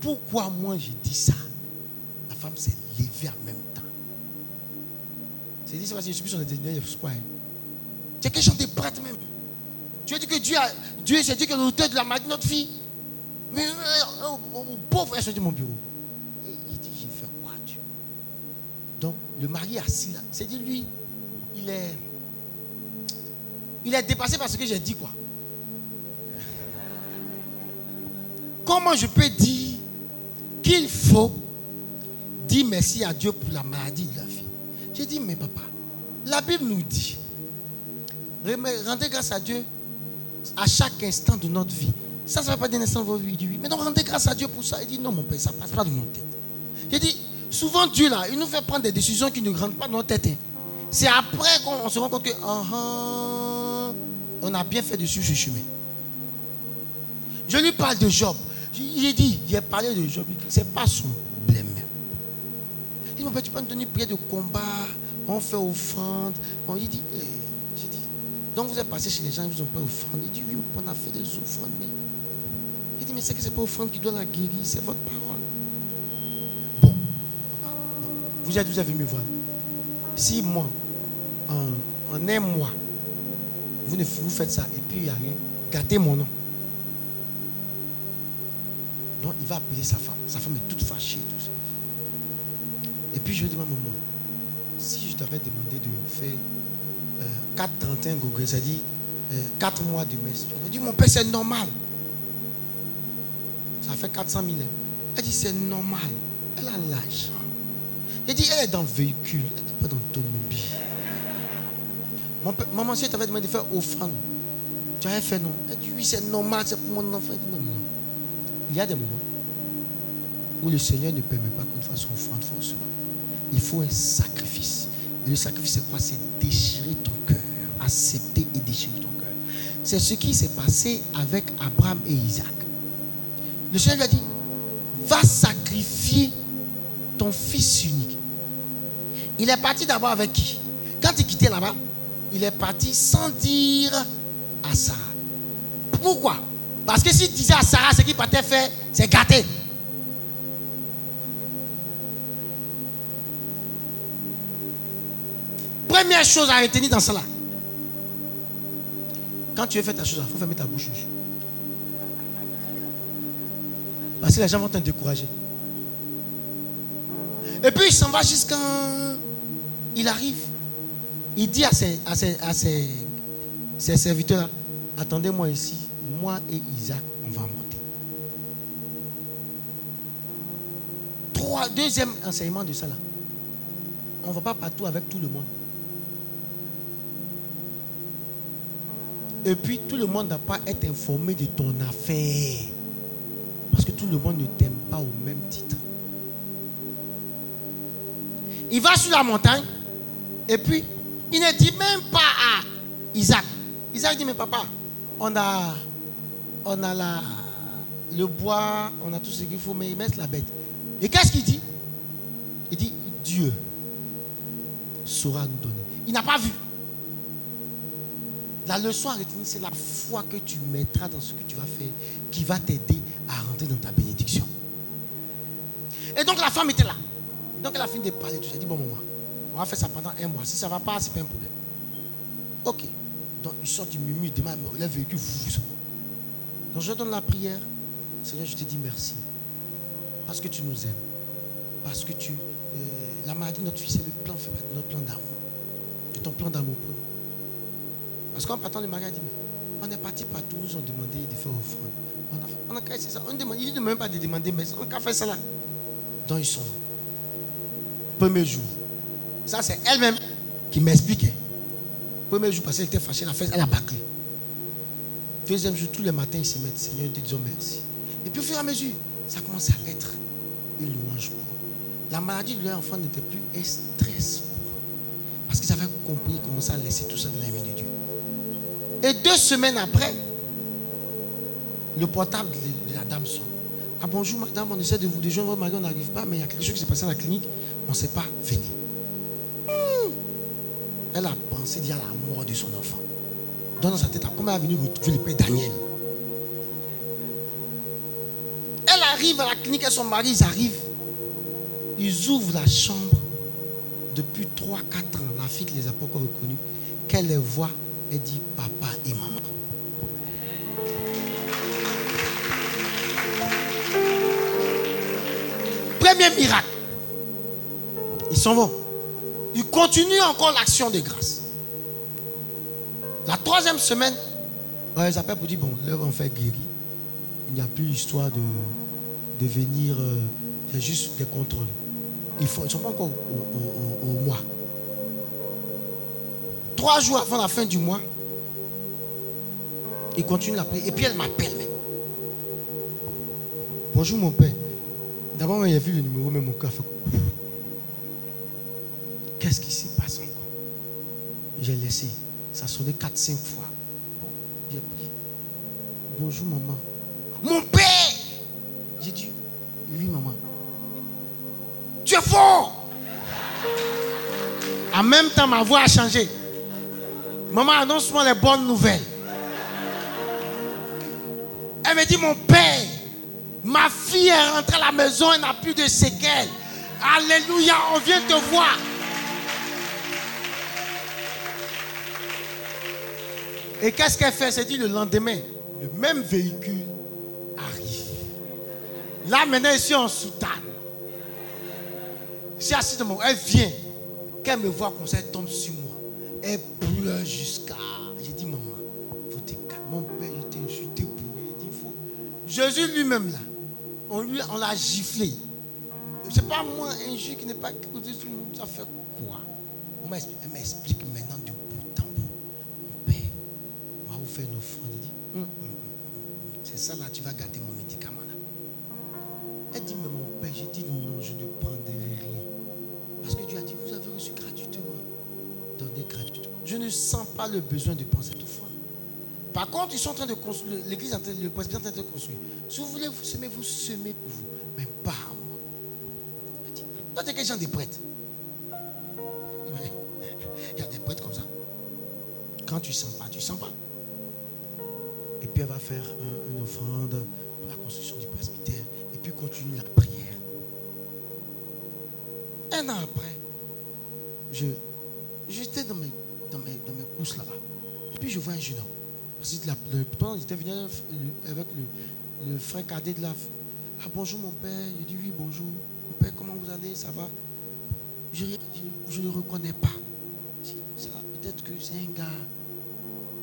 [SPEAKER 2] Pourquoi moi j'ai dit ça? La femme s'est levée en même temps. C'est dit, c'est parce que je suis plus sur le dernier espoir. C'est quelque chose de prêtre même. Tu as dit que Dieu, a, Dieu c'est Dieu qui est l'auteur de la maladie de notre fille. Mais euh, oh, oh, oh, pauvre, elle dit mon bureau. Et il dit, j'ai fait quoi Dieu? Donc, le mari assis là, c'est dit lui, il est, il est dépassé par ce que j'ai dit quoi. Comment je peux dire qu'il faut dire merci à Dieu pour la maladie de la fille? J'ai dit, mais papa, la Bible nous dit, rendez grâce à Dieu à chaque instant de notre vie. Ça, ça ne va pas d'un instant de votre vie. Il. Mais donc, rendez grâce à Dieu pour ça. Il dit non, mon père, ça ne passe pas dans notre tête. J'ai dit, souvent Dieu, là, il nous fait prendre des décisions qui ne rentrent pas dans notre tête. Hein. C'est après qu'on se rend compte que, ah, ah, on a bien fait de ce chemin. Je lui parle de Job. Il a dit, il a parlé de Job. Ce n'est pas son problème. Il dit, mon père, tu peux nous donner prière de combat. On fait offrande. On lui dit, eh, j'ai donc vous êtes passé chez les gens, ils vous ont pas offrande. Il dit, oui, on a fait des offrandes. Mais il dit, mais c'est que ce n'est pas offrande qui doit la guérir, c'est votre parole. Bon, vous êtes, vous avez me voir. Si moi, en, en, un mois, vous, ne, vous faites ça et puis il n'y a rien, gâtez mon nom. Donc il va appeler sa femme. Sa femme est toute fâchée. Tout ça. Et puis je lui demande, maman, si je t'avais demandé de faire euh, 4,31 Google, c'est-à-dire euh, 4 mois de tu as dit, mon père, c'est normal. Ça fait 400 000. Elle dit, c'est normal. Elle a l'argent. Elle dit, elle est dans le véhicule, elle n'est pas dans l'automobile. Maman, si elle t'avait demandé de faire offrande, tu avais fait non. Elle dit, oui, c'est normal, c'est pour mon enfant. Elle dit, non, non. Il y a des moments où le Seigneur ne permet pas qu'on fasse offrande forcément. Il faut un sacrifice. Le sacrifice, c'est quoi? C'est déchirer ton cœur. Accepter et déchirer ton cœur. C'est ce qui s'est passé avec Abraham et Isaac. Le Seigneur lui a dit, va sacrifier ton fils unique. Il est parti d'abord avec qui? Quand il quittait là-bas, il est parti sans dire à Sarah. Pourquoi? Parce que s'il disait à Sarah ce qu'il partait faire, c'est gâté. Première chose à retenir dans cela. Quand tu veux faire ta chose, il faut fermer ta bouche. Parce que les gens vont te décourager. Et puis il s'en va jusqu'à. Il arrive. Il dit à ses, à ses, à ses, ses serviteurs Attendez-moi ici. Moi et Isaac, on va monter. Trois, deuxième enseignement de ça là. On ne va pas partout avec tout le monde. Et puis tout le monde n'a pas être informé de ton affaire. Parce que tout le monde ne t'aime pas au même titre. Il va sur la montagne et puis il ne dit même pas à Isaac. Isaac dit, mais papa, on a, on a la, le bois, on a tout ce qu'il faut, mais il met la bête. Et qu'est-ce qu'il dit? Il dit, Dieu saura nous donner. Il n'a pas vu. La leçon à retenir, c'est la foi que tu mettras dans ce que tu vas faire qui va t'aider à rentrer dans ta bénédiction. Et donc la femme était là. Donc elle a fini de parler. Tout. J'ai dit, bon, maman, on va faire ça pendant un mois. Si ça ne va pas, ce n'est pas un problème. Ok. Donc il sort du murmure, demande, le véhicule. Donc je donne la prière. Seigneur, je te dis merci. Parce que tu nous aimes. Parce que tu. Euh, la maladie de notre fils, c'est le plan, notre plan d'amour. C'est ton plan d'amour pour nous. Parce qu'en partant de mariage, il dit, on est parti partout, nous ont demandé de faire offrande. On a, a ça. On demande, il même pas de demander, mais on a fait ça là. Donc ils sont. Premier jour. Ça, c'est elle-même qui m'expliquait. Premier jour, parce qu'elle était fâchée, elle a, fait, elle a bâclé. Deuxième jour, tous les matins, ils se mettent, Seigneur, ils te disent merci. Et puis au fur et à mesure, ça commence à être une louange pour eux. La maladie de leur enfant n'était plus un stress pour eux. Parce qu'ils avaient compris, ils commençaient à laisser tout ça de la main. Et deux semaines après, le portable de la dame sonne. Ah bonjour madame, on essaie de vous déjouer votre mari, on n'arrive pas, mais il y a quelque chose qui s'est passé à la clinique, on ne sait pas venir. Hmm. Elle a pensé dire la mort de son enfant. Dans sa tête, comment elle est venue retrouver le père Daniel Elle arrive à la clinique et son mari, ils arrivent. Ils ouvrent la chambre. Depuis 3-4 ans, la fille qui les a pas encore reconnus, qu'elle les voit elle dit papa et maman. Premier miracle. Ils s'en vont. Ils continuent encore l'action de grâce. La troisième semaine, ils appellent pour dire, bon, leur enfant est guéri. Il n'y a plus l'histoire de, de venir, euh, c'est juste des contrôles. Ils ne sont pas encore au mois. Trois jours avant la fin du mois, il continue la prière. Et puis elle m'appelle Bonjour mon père. D'abord, il a vu le numéro, mais mon cœur fait. Qu'est-ce qui s'est passé encore? J'ai laissé. Ça sonnait 4-5 fois. J'ai pris. Bonjour maman. Mon père J'ai dit, oui maman. Tu es fort En même temps, ma voix a changé. Maman, annonce-moi les bonnes nouvelles. Elle me dit, mon père, ma fille est rentrée à la maison, elle n'a plus de séquelles. Alléluia, on vient te voir. Et qu'est-ce qu'elle fait? C'est dit le lendemain, le même véhicule arrive. Là maintenant, ici en soutane. Je suis assis de mon. Elle vient. Qu'elle me voit comme ça, elle tombe sur moi. Elle pleure jusqu'à. J'ai dit, maman, faut te calmer. Mon père, je t'ai insulté pour lui. Il faut. Jésus lui-même, là, on, on l'a giflé. C'est pas moi, un juif qui n'est pas ça fait quoi? Elle m'explique maintenant de bout en bout. Mon père, on va vous faire une offrande. Il dit, hum, hum, hum, c'est ça là, tu vas garder mon médicament là. Elle dit, mais mon père, j'ai dit non, je ne prendrai rien. Parce que Dieu a dit, vous avez reçu gratuitement. Je ne sens pas le besoin de prendre cette offrande. Par contre, ils sont en train de construire, l'église, le presbytère est en train de construire. Si vous voulez vous semer, vous semez pour vous, mais pas à moi. Toi, tu es quelqu'un des prêtres. Il y a des prêtres comme ça. Quand tu sens pas, tu sens pas. Et puis elle va faire une offrande pour la construction du presbytère. Et puis continue la prière. Un an après, je, j'étais dans mes, dans mes, dans mes pousses là-bas. Et puis je vois un jeune homme. Parce que le j'étais venu avec le, frère cadet de la. Ah bonjour mon père. Il dit oui, bonjour. Mon père, comment vous allez? Ça va? Je ne le reconnais pas. Peut-être que c'est un gars.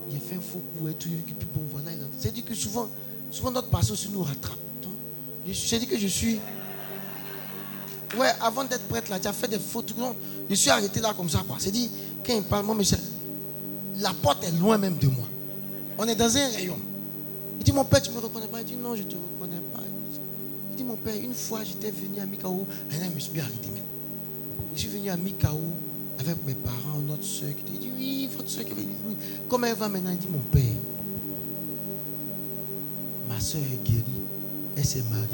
[SPEAKER 2] Il a fait un faux coup et tout. Et puis bon, voilà. C'est dit que souvent, souvent notre pasteur nous rattrape. C'est dit que je suis. Ouais, avant d'être prêtre là, tu as fait des fautes. Non, je suis arrêté là comme ça. C'est dit, quand il parle, moi, mais la porte est loin même de moi. On est dans un rayon. Il dit, mon père, tu ne me reconnais pas? Il dit, non, je ne te reconnais pas. Il dit, mon père, une fois, j'étais venu à Mikaou. Et là, je me suis bien arrêté Je suis venu à Mikaou avec mes parents, notre soeur. Il dit, oui, votre soeur. Comment elle va maintenant? Il dit, mon père, ma soeur est guérie. Elle s'est mariée.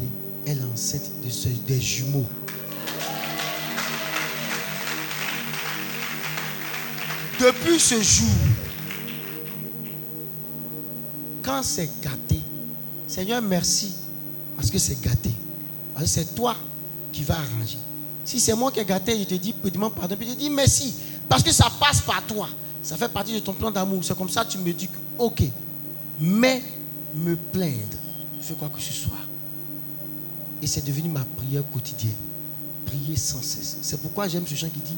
[SPEAKER 2] Elle est enceinte de des jumeaux. Depuis ce jour, quand c'est gâté, Seigneur, merci, parce que c'est gâté. C'est toi qui vas arranger. Si c'est moi qui ai gâté, je te dis, je demande pardon, puis je te dis merci, parce que ça passe par toi. Ça fait partie de ton plan d'amour. C'est comme ça que tu me dis, ok, mais me plaindre, fais quoi que ce soit. Et c'est devenu ma prière quotidienne. Prier sans cesse. C'est pourquoi j'aime ce chant qui dit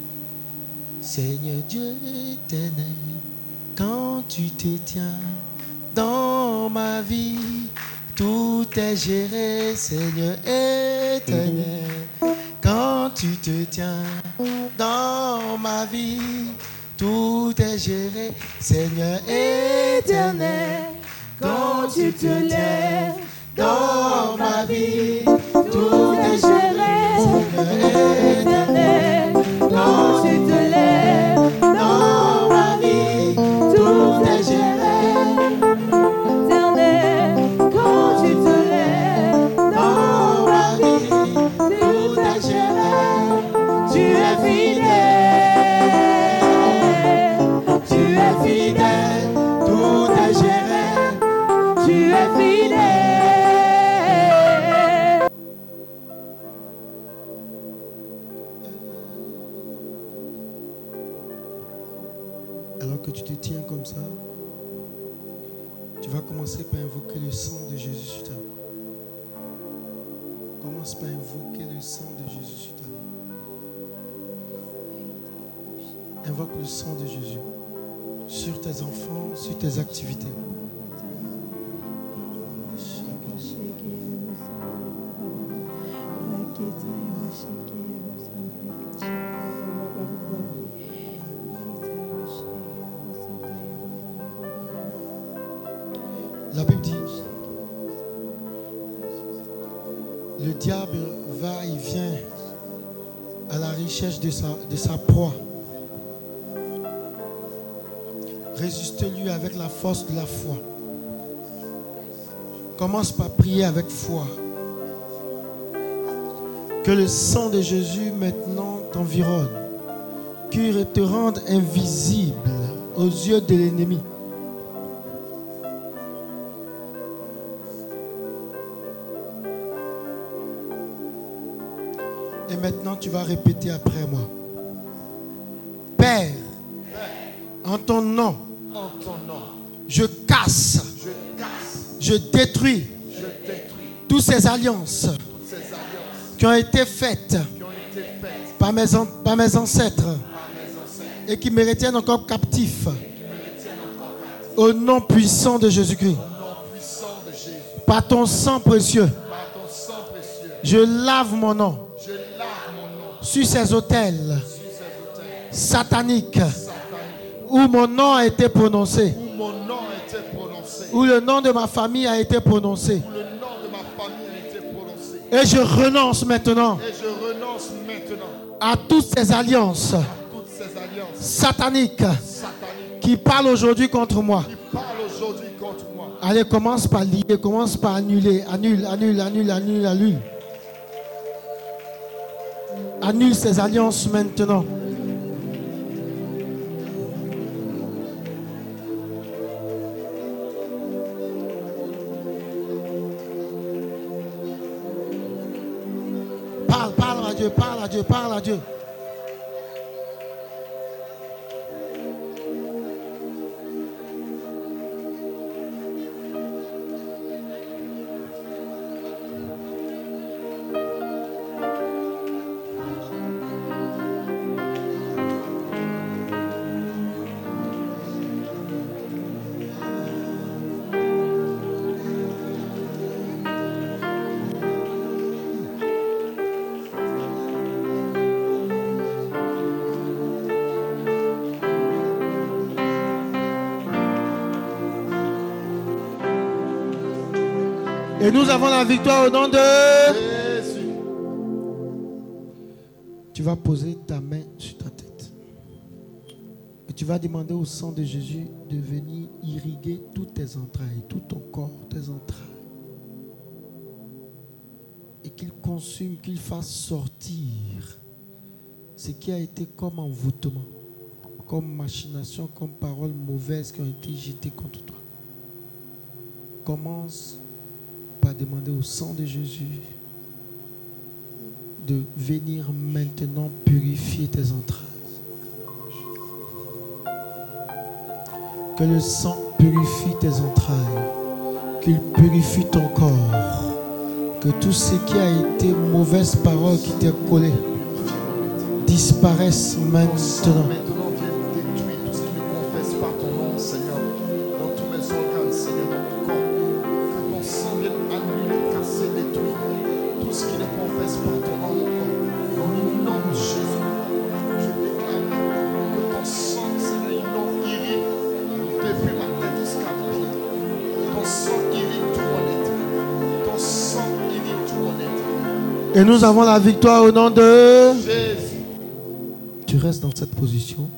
[SPEAKER 2] Seigneur Dieu éternel, quand tu te tiens dans ma vie, tout est géré, Seigneur éternel. Quand tu te tiens dans ma vie, tout est géré, Seigneur éternel. Quand tu te lèves dans ma vie, recherche de sa, de sa proie. Résiste-lui avec la force de la foi. Commence par prier avec foi. Que le sang de Jésus maintenant t'environne. Qu'il te rende invisible aux yeux de l'ennemi. Tu vas répéter après moi. Père, en ton nom, je casse,
[SPEAKER 3] je
[SPEAKER 2] détruis toutes ces alliances qui ont été faites par mes, ancêtres et qui me retiennent encore captif. Au nom puissant de Jésus-Christ, Par ton sang précieux, je lave mon nom sur ces
[SPEAKER 3] autel
[SPEAKER 2] sataniques
[SPEAKER 3] satanique
[SPEAKER 2] où mon nom a été prononcé,
[SPEAKER 3] où
[SPEAKER 2] le nom de ma famille a été prononcé. Et je renonce maintenant à toutes ces alliances sataniques
[SPEAKER 3] sataniques
[SPEAKER 2] qui parlent aujourd'hui contre moi.
[SPEAKER 3] qui parlent aujourd'hui contre moi.
[SPEAKER 2] Allez, commence par lier, commence par annuler. Annule, annule, annule, annule, annule. Annule ces alliances maintenant. Parle, parle à Dieu, parle à Dieu, parle à Dieu. Nous avons la victoire au nom de...
[SPEAKER 3] Jésus.
[SPEAKER 2] Tu vas poser ta main sur ta tête. Et tu vas demander au sang de Jésus de venir irriguer toutes tes entrailles, tout ton corps, tes entrailles. Et qu'il consume, qu'il fasse sortir ce qui a été comme envoûtement, comme machination, comme paroles mauvaises qui ont été jetées contre toi. commence demander au sang de Jésus de venir maintenant purifier tes entrailles. Que le sang purifie tes entrailles, qu'il purifie ton corps, que tout ce qui a été mauvaise parole qui t'est collé disparaisse maintenant. nous avons la victoire au nom de
[SPEAKER 3] Jésus.
[SPEAKER 2] Tu restes dans cette position.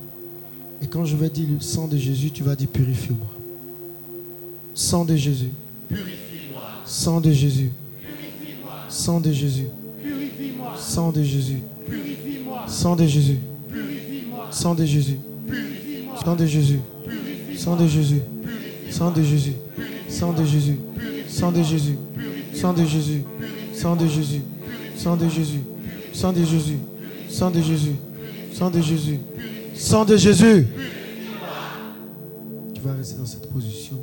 [SPEAKER 2] Et quand je vais dire le sang de Jésus, tu vas dire purifie-moi. Sang de Jésus. Purifie-moi. Sang de Jésus. Purifie-moi. Sang de Jésus. Purifie-moi. Sang de Jésus. Purifie-moi. Sang de Jésus. Purifie-moi. Sang de Jésus. Purifie-moi. Sang de Jésus. Sang de Jésus. Sang de Jésus. Sang de Jésus. Sang de Jésus. Sang de Jésus. Sang de Jésus. Sang de Jésus. Sang de Jésus. Sang de Jésus. Sang de Jésus. Sang de Jésus. Tu vas rester dans cette position.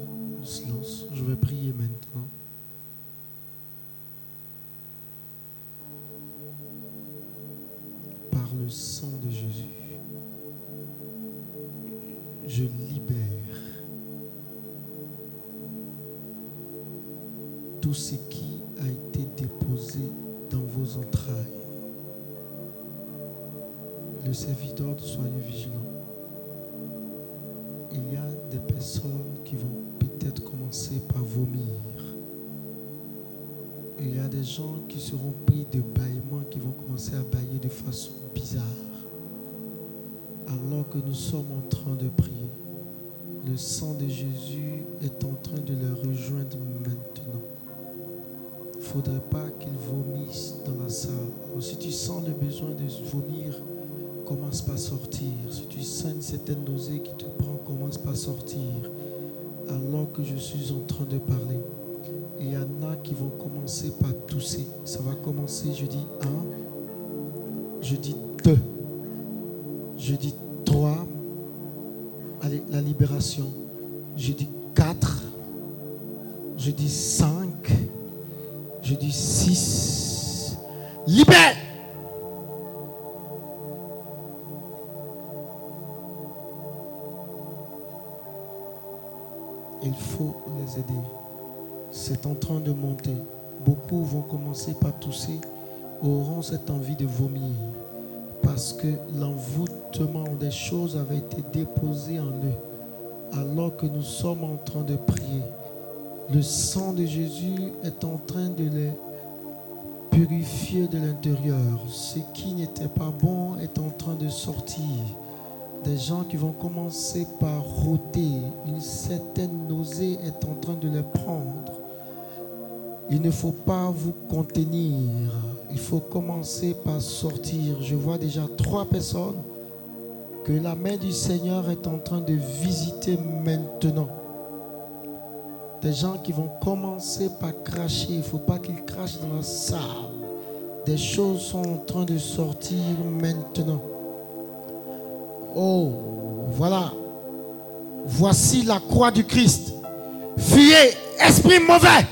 [SPEAKER 2] En train de monter. Beaucoup vont commencer par tousser, auront cette envie de vomir. Parce que l'envoûtement des choses avait été déposé en eux. Alors que nous sommes en train de prier, le sang de Jésus est en train de les purifier de l'intérieur. Ce qui n'était pas bon est en train de sortir des gens qui vont commencer par rôter. Une certaine nausée est en train de les prendre. Il ne faut pas vous contenir. Il faut commencer par sortir. Je vois déjà trois personnes que la main du Seigneur est en train de visiter maintenant. Des gens qui vont commencer par cracher. Il ne faut pas qu'ils crachent dans la salle. Des choses sont en train de sortir maintenant. Oh, voilà. Voici la croix du Christ. Fuyez, esprit mauvais.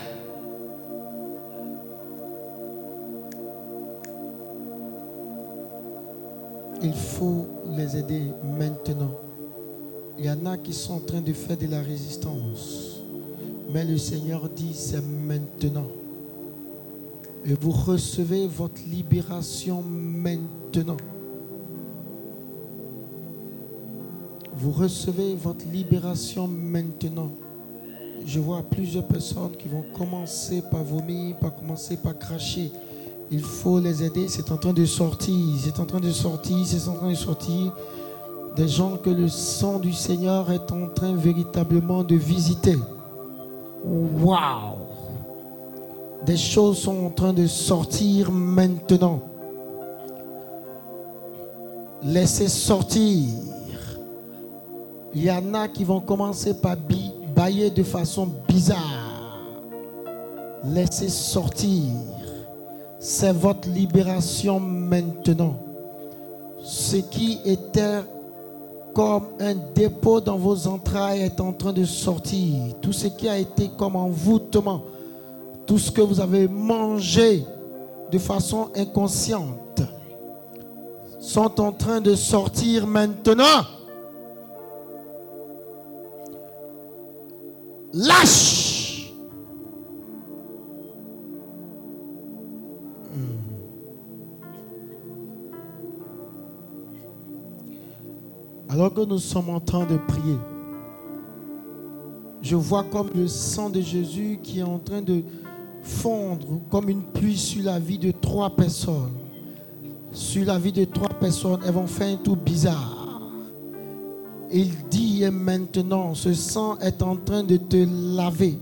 [SPEAKER 2] Il faut les aider maintenant. Il y en a qui sont en train de faire de la résistance. Mais le Seigneur dit, c'est maintenant. Et vous recevez votre libération maintenant. Vous recevez votre libération maintenant. Je vois plusieurs personnes qui vont commencer par vomir, par commencer par cracher. Il faut les aider. C'est en train de sortir. C'est en train de sortir. C'est en train de sortir. Des gens que le sang du Seigneur est en train véritablement de visiter. Waouh! Des choses sont en train de sortir maintenant. Laissez sortir. Il y en a qui vont commencer par bailler de façon bizarre. Laissez sortir. C'est votre libération maintenant. Ce qui était comme un dépôt dans vos entrailles est en train de sortir. Tout ce qui a été comme envoûtement, tout ce que vous avez mangé de façon inconsciente, sont en train de sortir maintenant. Lâche. Alors que nous sommes en train de prier, je vois comme le sang de Jésus qui est en train de fondre comme une pluie sur la vie de trois personnes. Sur la vie de trois personnes, elles vont faire un tout bizarre. Il dit maintenant, ce sang est en train de te laver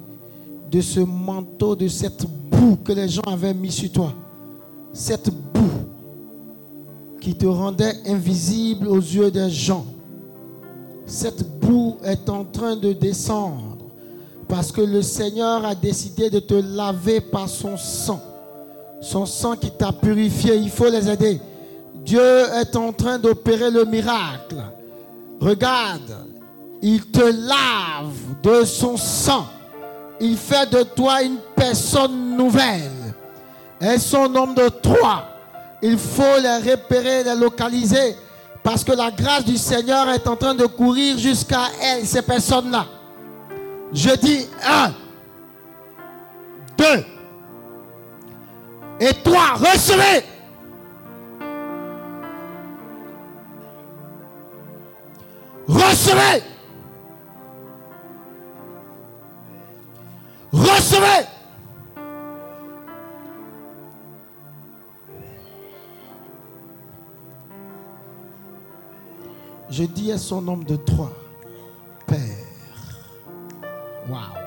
[SPEAKER 2] de ce manteau, de cette boue que les gens avaient mis sur toi. Cette boue qui te rendait invisible aux yeux des gens. Cette boue est en train de descendre parce que le Seigneur a décidé de te laver par son sang. Son sang qui t'a purifié, il faut les aider. Dieu est en train d'opérer le miracle. Regarde, il te lave de son sang. Il fait de toi une personne nouvelle. Elles sont nombre de trois. Il faut les repérer, les localiser. Parce que la grâce du Seigneur est en train de courir jusqu'à elles, ces personnes-là. Je dis un, deux, et trois, recevez. Recevez. Recevez. Je dis à son nombre de trois. Père. Waouh.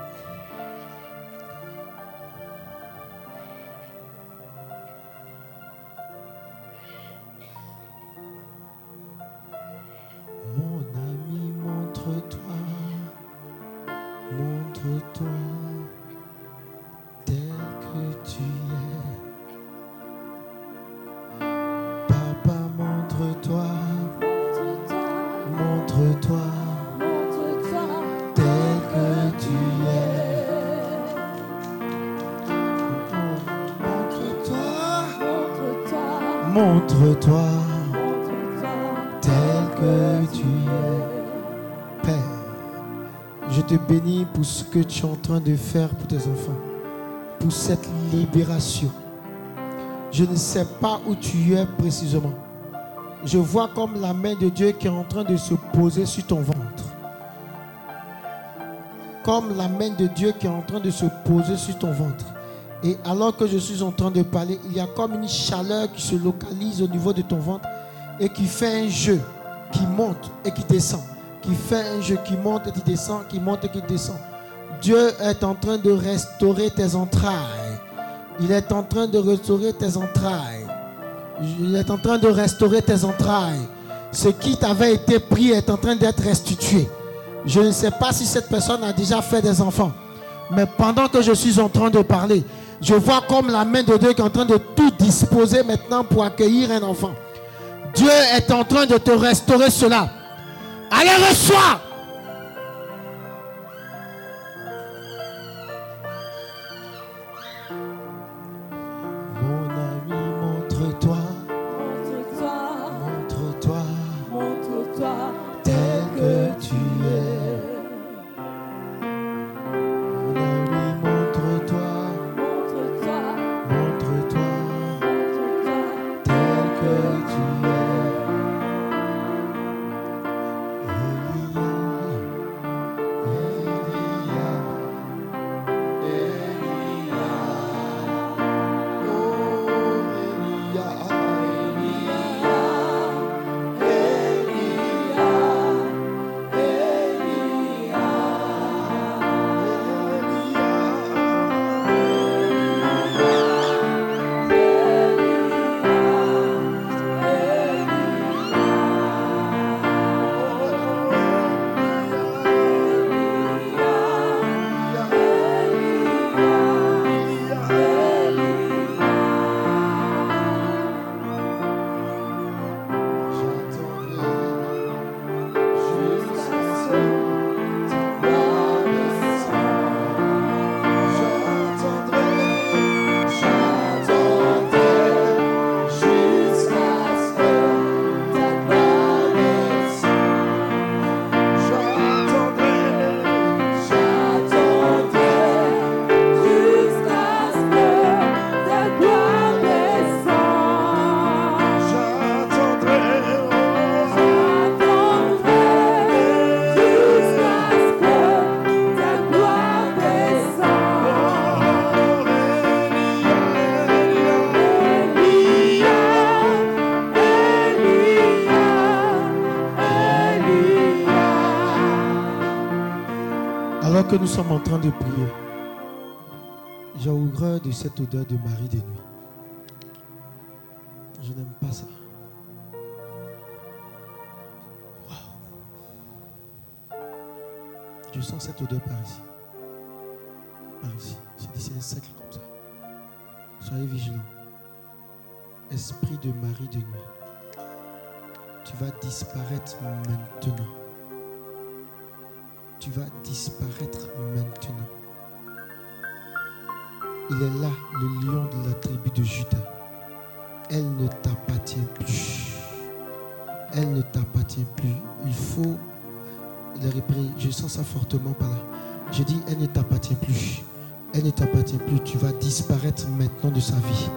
[SPEAKER 2] En train de faire pour tes enfants, pour cette libération. Je ne sais pas où tu es précisément. Je vois comme la main de Dieu qui est en train de se poser sur ton ventre. Comme la main de Dieu qui est en train de se poser sur ton ventre. Et alors que je suis en train de parler, il y a comme une chaleur qui se localise au niveau de ton ventre et qui fait un jeu qui monte et qui descend. Qui fait un jeu qui monte et qui descend, qui monte et qui descend. Dieu est en train de restaurer tes entrailles. Il est en train de restaurer tes entrailles. Il est en train de restaurer tes entrailles. Ce qui t'avait été pris est en train d'être restitué. Je ne sais pas si cette personne a déjà fait des enfants. Mais pendant que je suis en train de parler, je vois comme la main de Dieu qui est en train de tout disposer maintenant pour accueillir un enfant. Dieu est en train de te restaurer cela. Allez, reçois. Que nous sommes en train de prier, j'ai horreur de cette odeur de mari de nuit. Je n'aime pas ça. Je sens cette odeur par ici. Par ici. C'est un cercle comme ça. Soyez vigilants. Esprit de mari de nuit. Tu vas disparaître maintenant. Tu vas disparaître maintenant. Il est là, le lion de la tribu de Judas. Elle ne t'appartient plus. Elle ne t'appartient plus. Il faut le répéter. Je sens ça fortement par là. Je dis, elle ne t'appartient plus. Elle ne t'appartient plus. Tu vas disparaître maintenant de sa vie.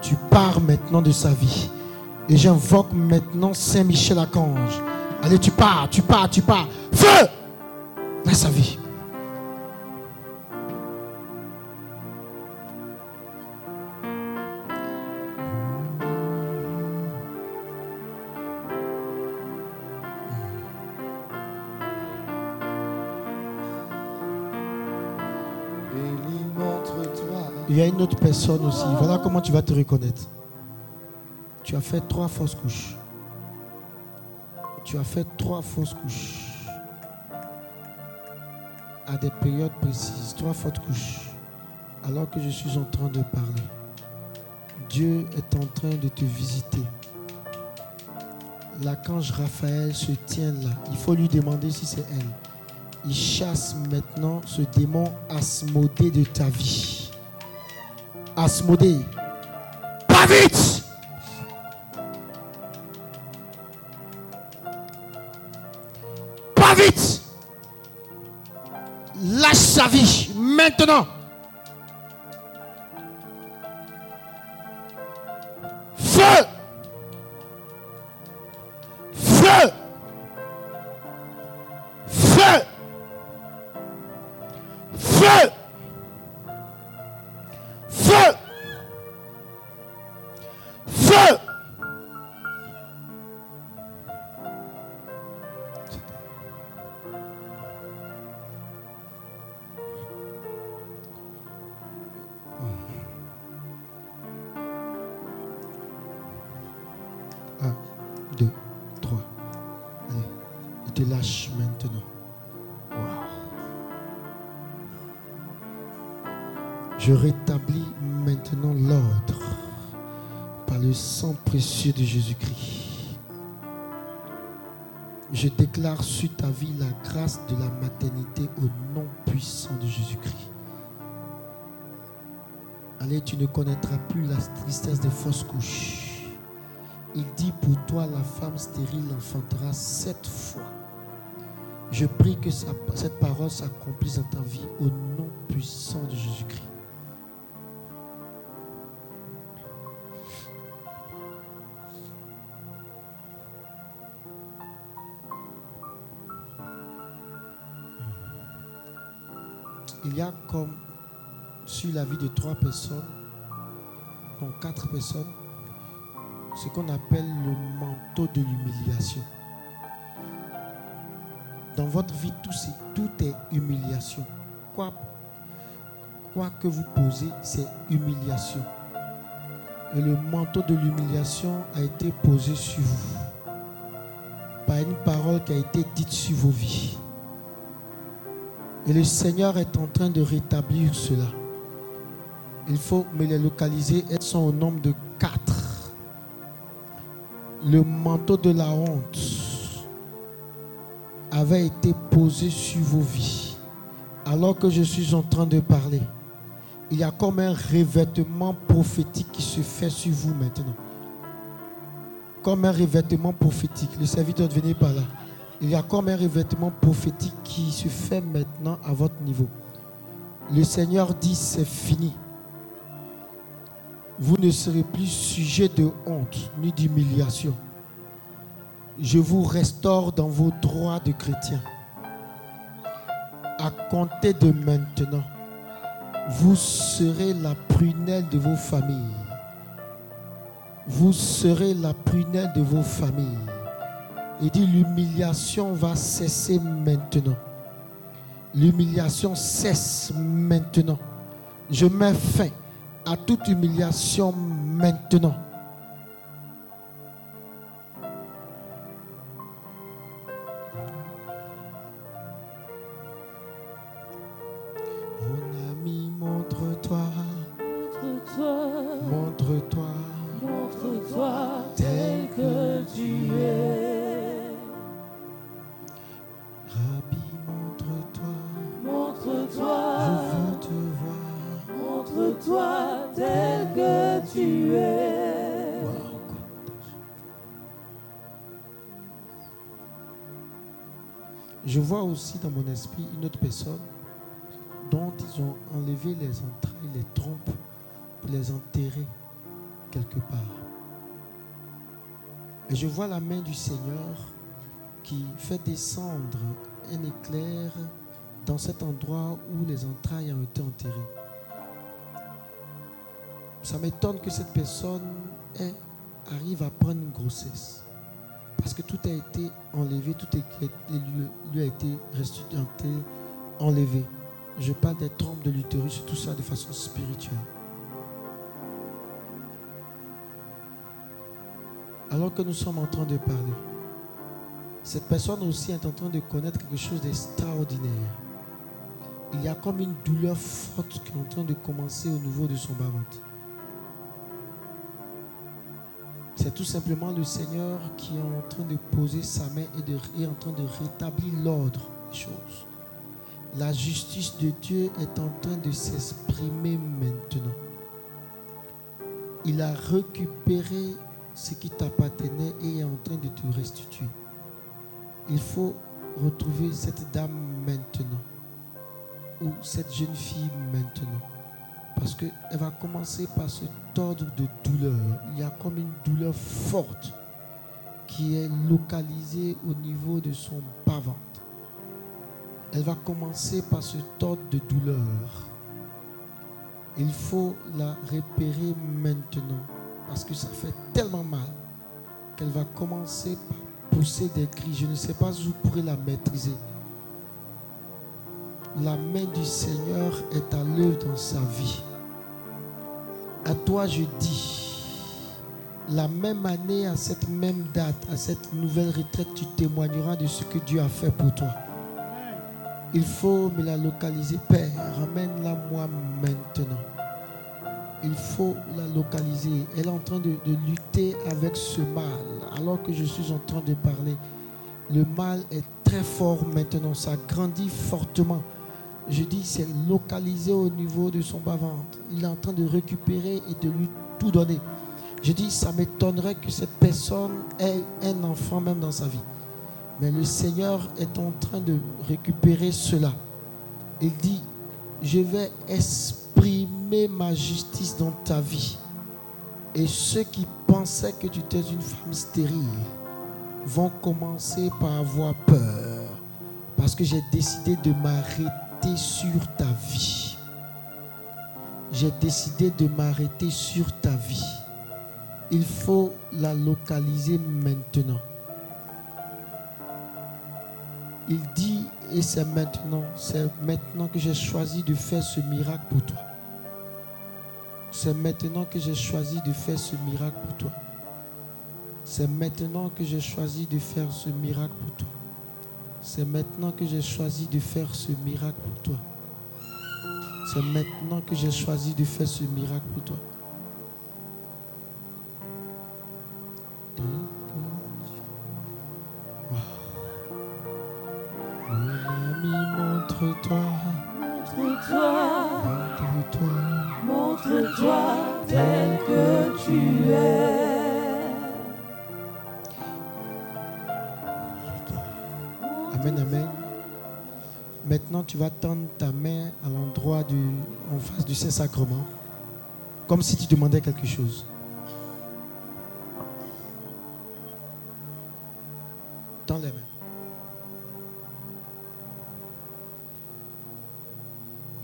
[SPEAKER 2] Tu pars maintenant de sa vie. Et j'invoque maintenant Saint Michel Archange. Allez, tu pars, tu pars, tu pars. Feu Il y a une autre personne aussi. Voilà comment tu vas te reconnaître. Tu as fait trois fausses couches. Tu as fait trois fausses couches. À des périodes précises. Trois fausses couches. Alors que je suis en train de parler. Dieu est en train de te visiter. L'archange Raphaël se tient là. Il faut lui demander si c'est elle. Il chasse maintenant ce démon Asmodée de ta vie. Asmodée. Pas vite maintenant. Je rétablis maintenant l'ordre par le sang précieux de Jésus-Christ. Je déclare sur ta vie la grâce de la maternité au nom puissant de Jésus-Christ. Allez, tu ne connaîtras plus la tristesse des fausses couches. Il dit pour toi, la femme stérile enfantera sept fois. Je prie que cette parole s'accomplisse dans ta vie au nom puissant de Jésus-Christ. Il y a comme sur la vie de trois personnes, donc quatre personnes, ce qu'on appelle le manteau de l'humiliation. Dans votre vie, tout, c'est- tout est humiliation. Quoi que vous posez, c'est humiliation. Et le manteau de l'humiliation a été posé sur vous par une parole qui a été dite sur vos vies. Et le Seigneur est en train de rétablir cela. Il faut me les localiser. Elles sont au nombre de quatre. Le manteau de la honte avait été posé sur vos vies. Alors que je suis en train de parler, il y a comme un revêtement prophétique qui se fait sur vous maintenant. Comme un revêtement prophétique. Le serviteur de venir par là. Il y a comme un revêtement prophétique qui se fait maintenant à votre niveau. Le Seigneur dit c'est fini. Vous ne serez plus sujet de honte ni d'humiliation. Je vous restaure dans vos droits de chrétien. À compter de maintenant, vous serez la prunelle de vos familles. Vous serez la prunelle de vos familles. Il dit l'humiliation va cesser maintenant. L'humiliation cesse maintenant. Je mets fin à toute humiliation maintenant. Dans mon esprit une autre personne dont ils ont enlevé les entrailles, les trompes, pour les enterrer quelque part. Et je vois la main du Seigneur qui fait descendre un éclair dans cet endroit où les entrailles ont été enterrées. Ça m'étonne que cette personne arrive à prendre une grossesse. Parce que tout a été enlevé, tout lui a été restitué, enlevé. Je parle des trompes de l'utérus, tout ça de façon spirituelle. Alors que nous sommes en train de parler, cette personne aussi est en train de connaître quelque chose d'extraordinaire. Il y a comme une douleur forte qui est en train de commencer au niveau de son bas-ventre. C'est tout simplement le Seigneur qui est en train de poser sa main et en train de rétablir l'ordre des choses. La justice de Dieu est en train de s'exprimer maintenant. Il a récupéré ce qui t'appartenait et est en train de te restituer. Il faut retrouver cette dame maintenant ou cette jeune fille maintenant. Parce qu'elle va commencer par se tordre de douleur. Il y a comme une douleur forte qui est localisée au niveau de son bas-ventre. Elle va commencer par se tordre de douleur. Il faut la repérer maintenant parce que ça fait tellement mal qu'elle va commencer par pousser des cris. Je ne sais pas où vous pourrez la maîtriser. La main du Seigneur est à l'œuvre dans sa vie. À toi, je dis, la même année, à cette même date, à cette nouvelle retraite, tu témoigneras de ce que Dieu a fait pour toi. Il faut me la localiser. Père, ramène-la moi maintenant. Il faut la localiser. Elle est en train de, de lutter avec ce mal. Alors que je suis en train de parler, le mal est très fort maintenant. Ça grandit fortement. Je dis, c'est localisé au niveau de son bas-ventre. Il est en train de récupérer et de lui tout donner. Je dis, ça m'étonnerait que cette personne ait un enfant même dans sa vie. Mais le Seigneur est en train de récupérer cela. Il dit, je vais exprimer ma justice dans ta vie. Et ceux qui pensaient que tu étais une femme stérile vont commencer par avoir peur. Parce que j'ai décidé de m'arrêter sur ta vie. J'ai décidé de m'arrêter sur ta vie. Il faut la localiser maintenant. Il dit, et c'est maintenant, c'est maintenant que j'ai choisi de faire ce miracle pour toi. C'est maintenant que j'ai choisi de faire ce miracle pour toi. C'est maintenant que j'ai choisi de faire ce miracle pour toi. C'est maintenant que j'ai choisi de faire ce miracle pour toi. C'est maintenant que j'ai choisi de faire ce miracle pour toi. Wow. Mon ami, montre-toi,
[SPEAKER 4] Montre-toi,
[SPEAKER 2] montre-toi.
[SPEAKER 4] montre-toi tel que tu es.
[SPEAKER 2] Amen, amen. Maintenant, tu vas tendre ta main à l'endroit en face du Saint-Sacrement, comme si tu demandais quelque chose. Tends les mains.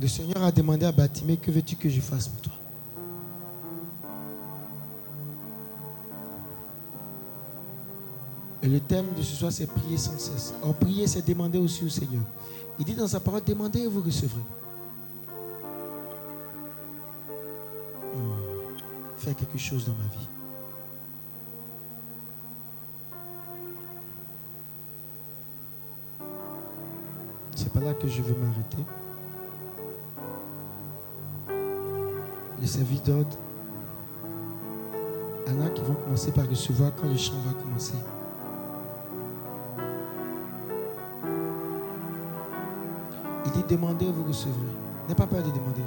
[SPEAKER 2] Le Seigneur a demandé à Batimé, que veux-tu que je fasse pour toi? Et le thème de ce soir, c'est prier sans cesse. Or, prier, c'est demander aussi au Seigneur. Il dit dans sa parole, demandez et vous recevrez. Hmm. Faire quelque chose dans ma vie. C'est pas là que je veux m'arrêter. Les services d'ordre, il y en a qui vont commencer par recevoir quand le chant va commencer. Il dit demandez, vous recevrez. N'aie pas peur de demander.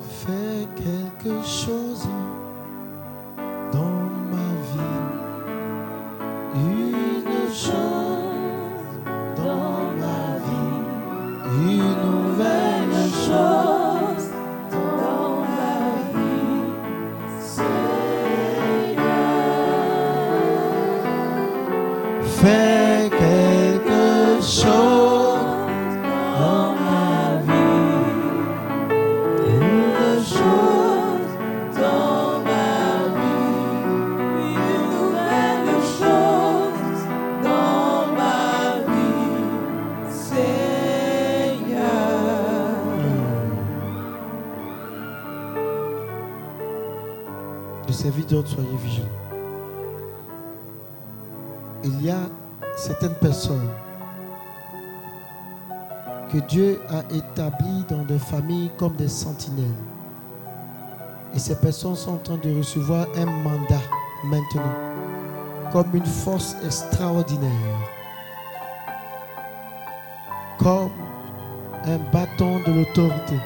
[SPEAKER 2] Fais quelque chose d'ordre, soyez vigilants. Il y a certaines personnes que Dieu a établies dans des familles comme des sentinelles. Et ces personnes sont en train de recevoir un mandat maintenant, comme une force extraordinaire, comme un bâton de l'autorité.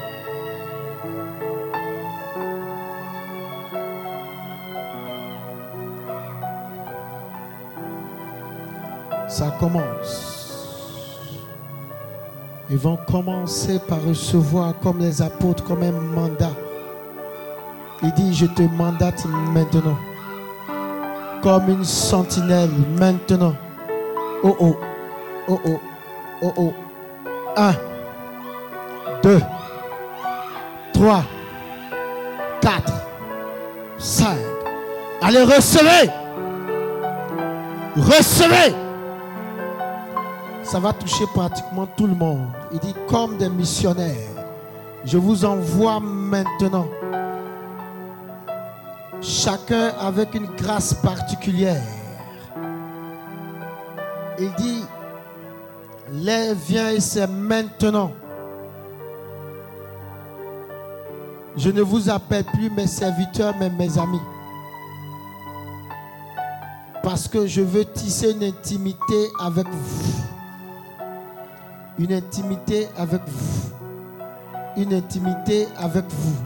[SPEAKER 2] Ils vont commencer par recevoir comme les apôtres, comme un mandat. Il dit, je te mandate maintenant. Comme une sentinelle maintenant. Oh oh, oh oh, oh oh. Un, deux, trois, quatre, cinq. Allez, recevez. Recevez ça va toucher pratiquement tout le monde. Il dit comme des missionnaires, je vous envoie maintenant, chacun avec une grâce particulière. Il dit, l'heure vient et c'est maintenant. Je ne vous appelle plus mes serviteurs, mais mes amis. Parce que je veux tisser une intimité avec vous une intimité avec vous. Une intimité avec vous.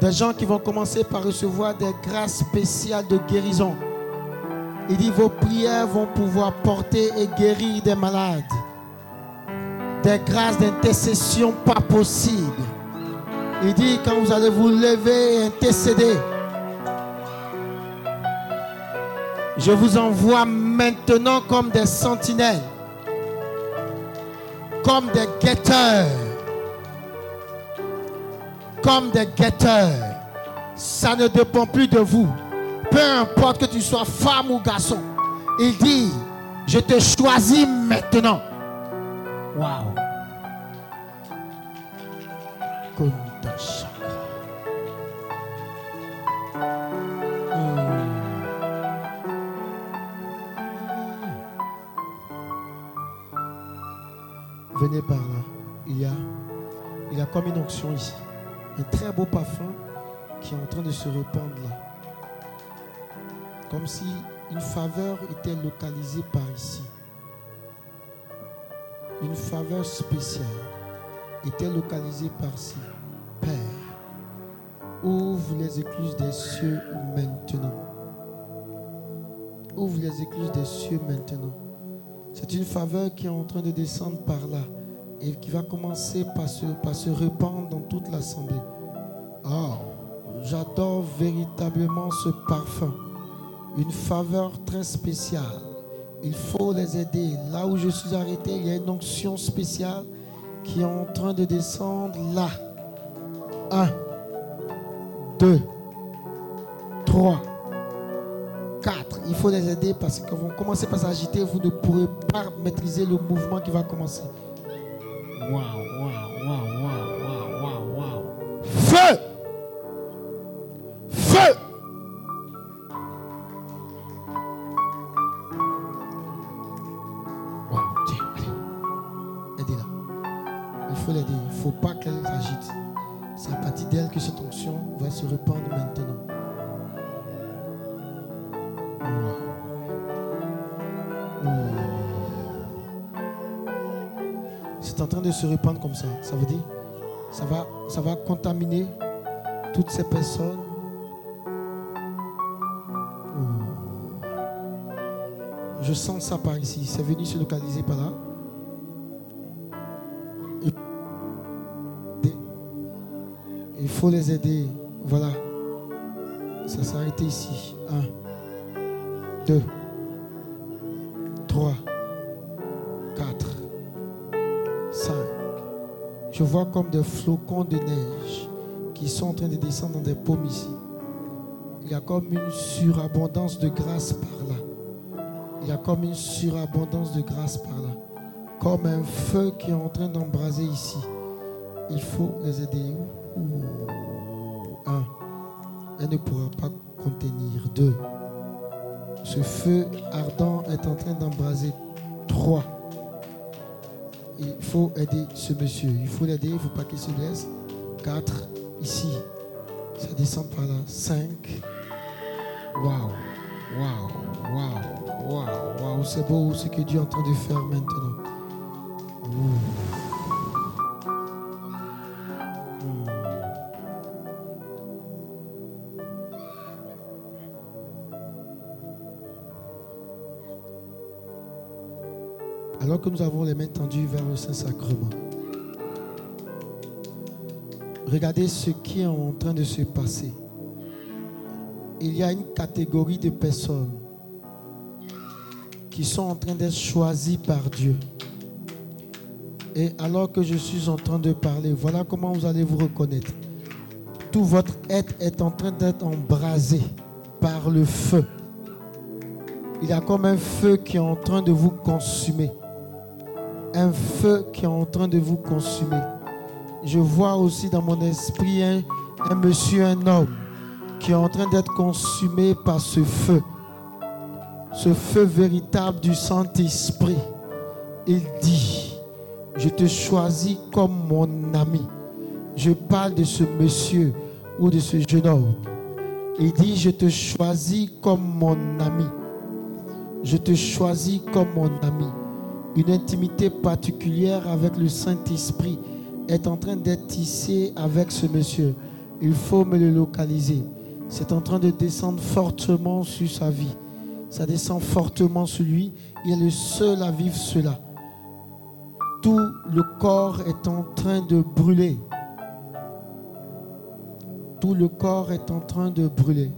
[SPEAKER 2] Des gens qui vont commencer par recevoir des grâces spéciales de guérison. Il dit, vos prières vont pouvoir porter et guérir des malades. Des grâces d'intercession pas possibles. Il dit, quand vous allez vous lever et intercéder, je vous envoie maintenant comme des sentinelles comme des guetteurs. Comme des guetteurs. Ça ne dépend plus de vous. Peu importe que tu sois femme ou garçon. Il dit, je te choisis maintenant. Waouh. Kunta Venez par là. Il y a, il y a comme une onction ici. Un très beau parfum qui est en train de se répandre là. Comme si une faveur était localisée par ici. Une faveur spéciale était localisée par-ci. Père, ouvre les écluses des cieux maintenant. Ouvre les écluses des cieux maintenant. C'est une faveur qui est en train de descendre par là et qui va commencer par se, par se répandre dans toute l'assemblée. Oh, j'adore véritablement ce parfum. Une faveur très spéciale. Il faut les aider. Là où je suis arrêté, il y a une onction spéciale qui est en train de descendre là. Un, deux, 3, 4. Il faut les aider parce que vont commencer par s'agiter. Vous ne pourrez maîtriser le mouvement qui va commencer. Waouh, waouh, ça. Veut dire, ça va, ça va contaminer toutes ces personnes? Ouh. Je sens ça par ici. C'est venu se localiser par là. Il faut les aider. Des flocons de neige qui sont en train de descendre dans des pommes ici. Il y a comme une surabondance de grâce par là. Il y a comme une surabondance de grâce par là. Comme un feu qui est en train d'embraser ici. Il faut les aider. Un, elle ne pourra pas contenir. Deux, ce feu ardent est en train d'embraser. Trois, il faut aider ce monsieur. Il faut l'aider, il ne faut pas qu'il se laisse. Quatre, ici, ça descend par là. Cinq, waouh, waouh, waouh, waouh, waouh. C'est beau ce que Dieu est en train de faire maintenant. Alors que nous avons les mains tendues vers le Saint-Sacrement, regardez ce qui est en train de se passer. Il y a une catégorie de personnes qui sont en train d'être choisies par Dieu. Et alors que je suis en train de parler, voilà comment vous allez vous reconnaître. Tout votre être est en train d'être embrasé par le feu. Il y a comme un feu qui est en train de vous consumer. Un feu qui est en train de vous consumer. Je vois aussi dans mon esprit un, monsieur, un homme qui est en train d'être consumé par ce feu. Ce feu véritable du Saint-Esprit. Il dit, je te choisis comme mon ami. Je parle de ce monsieur ou de ce jeune homme. Il dit, je te choisis comme mon ami. Je te choisis comme mon ami. Une intimité particulière avec le Saint-Esprit est en train d'être tissée avec ce monsieur. Il faut me le localiser. C'est en train de descendre fortement sur sa vie. Ça descend fortement sur lui. Il est le seul à vivre cela. Tout le corps est en train de brûler. Tout le corps est en train de brûler.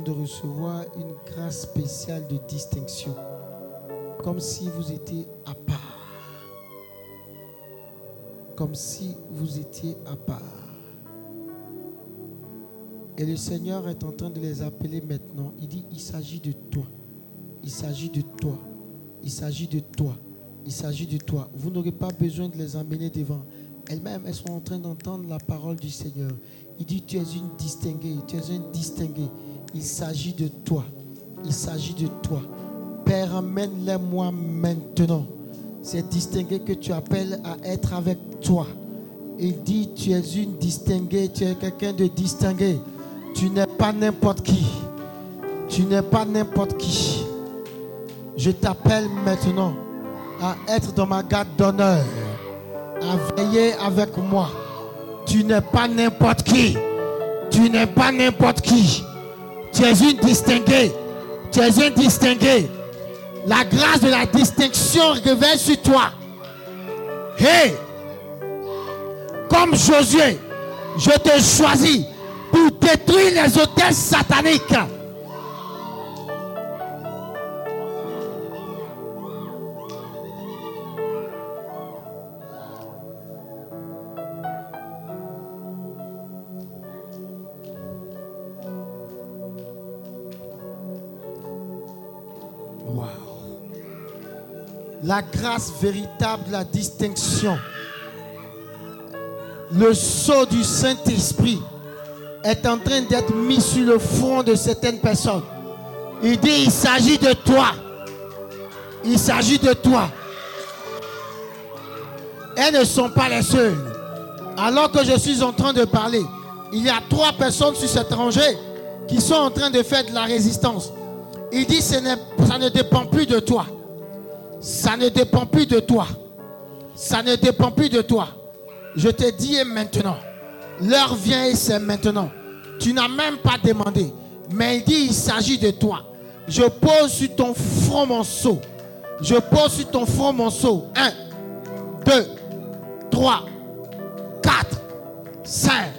[SPEAKER 2] De recevoir une grâce spéciale de distinction. Comme si vous étiez à part. Comme si vous étiez à part. Et le Seigneur est en train de les appeler maintenant. Il dit, il s'agit de toi. Il s'agit de toi. Il s'agit de toi. Il s'agit de toi. Vous n'aurez pas besoin de les emmener devant. Elles-mêmes, elles sont en train d'entendre la parole du Seigneur. Il dit, tu es une distinguée, tu es un distingué. Il s'agit de toi. Il s'agit de toi. Père, amène-les-moi maintenant. Ces distingués que tu appelles à être avec toi. Il dit, tu es une distinguée, tu es quelqu'un de distingué. Tu n'es pas n'importe qui. Tu n'es pas n'importe qui. Je t'appelle maintenant à être dans ma garde d'honneur, à veiller avec moi. Tu n'es pas n'importe qui. Tu n'es pas n'importe qui. Tu es une distinguée. La grâce de la distinction révèle sur toi. Hey! Comme Josué, je te choisis pour détruire les hôtels sataniques. La grâce véritable, la distinction. Le sceau du Saint-Esprit est en train d'être mis sur le front de certaines personnes. Il dit, il s'agit de toi. Il s'agit de toi. Elles ne sont pas les seules. Alors que je suis en train de parler, il y a trois personnes sur cet rangée qui sont en train de faire de la résistance. Il dit, ça ne dépend plus de toi. Ça ne dépend plus de toi. Ça ne dépend plus de toi. Je te dis maintenant. L'heure vient et c'est maintenant. Tu n'as même pas demandé. Mais il dit, il s'agit de toi. Je pose sur ton front mon seau. Je pose sur ton front mon seau. Un, deux, trois, quatre, cinq,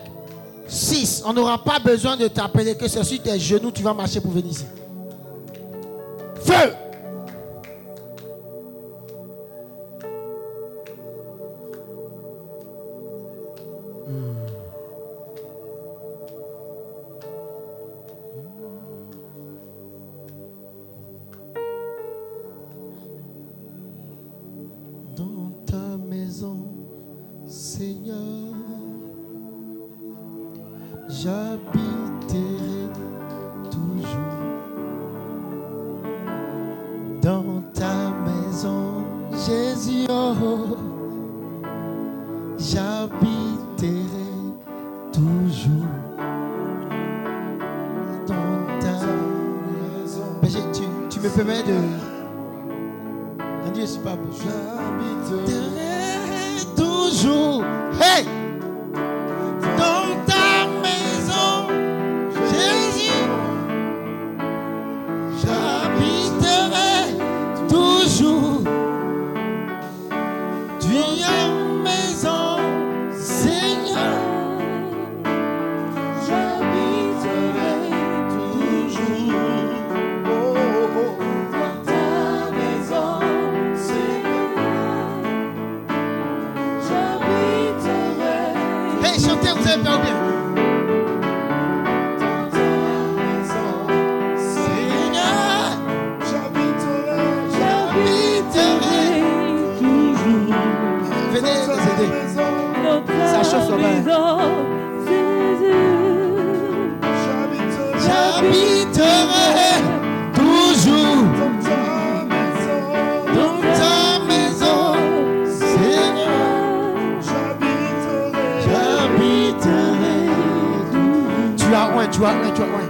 [SPEAKER 2] six. On n'aura pas besoin de t'appeler que c'est sur tes genoux tu vas marcher pour venir ici. Feu! J'habiterai toujours dans ta maison, Seigneur. J'habiterai. Tu as oint, tu as oint, tu as oint.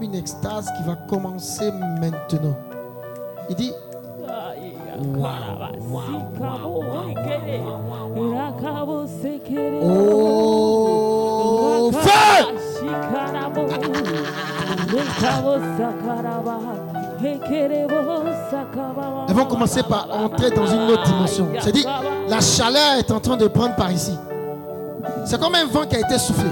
[SPEAKER 2] Comme une extase qui va commencer maintenant. Il dit Oh, feu Elles vont commencer par entrer dans une autre dimension. C'est dit, la chaleur est en train de prendre par ici. C'est comme un vent qui a été soufflé.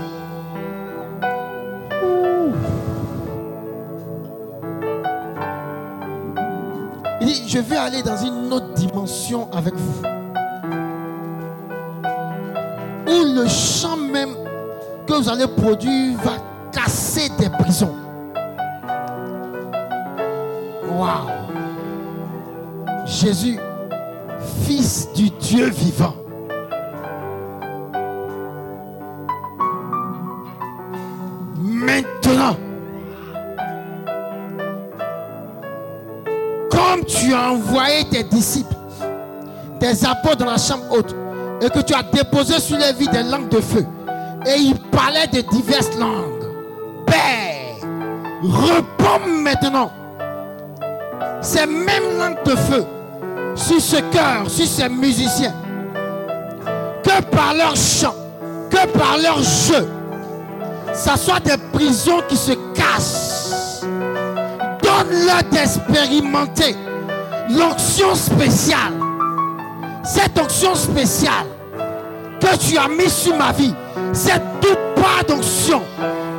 [SPEAKER 2] Je vais aller dans une autre dimension avec vous. Où le chant même que vous allez produire va casser des prisons. Waouh! Jésus, fils du Dieu vivant. Tu as envoyé tes disciples, tes apôtres dans la chambre haute, et que tu as déposé sur les vies des langues de feu, et ils parlaient de diverses langues. Père, réponds maintenant ces mêmes langues de feu sur ce cœur, sur ces musiciens, que par leur chant, que par leur jeu, ça soit des prisons qui se cassent. Donne-leur d'expérimenter l'onction spéciale. Cette onction spéciale que tu as mise sur ma vie, cette toute part d'onction.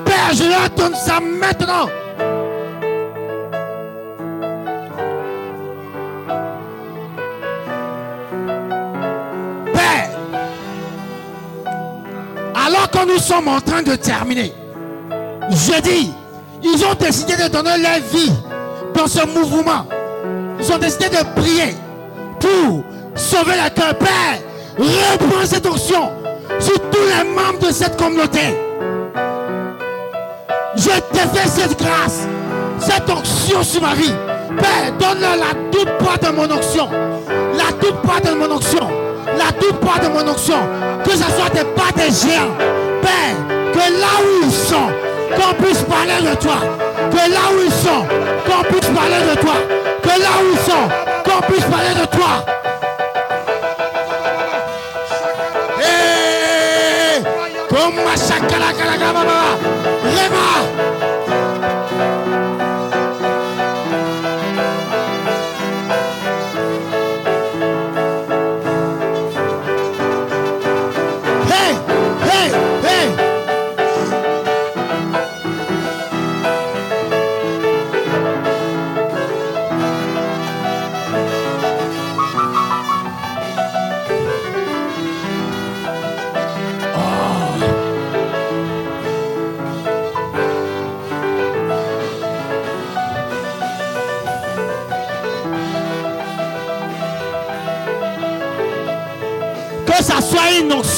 [SPEAKER 2] Père, je leur donne ça maintenant. Père, alors que nous sommes en train de terminer, je dis, ils ont décidé de donner leur vie dans ce mouvement. Ils ont décidé de prier pour sauver le cœur. Père, reprends cette onction sur tous les membres de cette communauté. Je te fais cette grâce, cette onction sur ma vie. Père, donne-leur la toute part de mon onction. La toute part de mon onction. La toute part de mon onction. Que ce soit des pas des géants. Père, que là où ils sont, qu'on puisse parler de toi. Que là où ils sont, qu'on puisse parler de toi. Que là où ils sont, qu'on puisse parler de toi. Hey! Comme ma chakala kala kala.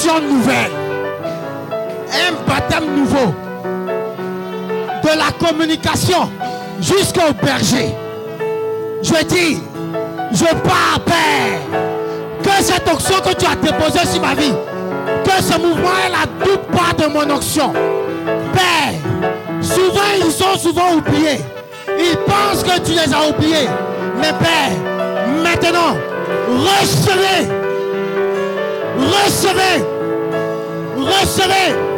[SPEAKER 2] Nouvelle, un baptême nouveau, de la communication jusqu'au berger. Je dis, je pars, Père, que cette onction que tu as déposée sur ma vie, que ce mouvement est la toute part de mon onction. Père, souvent ils sont souvent oubliés. Ils pensent que tu les as oubliés. Mais Père, maintenant, recevez Recevez. Recevez.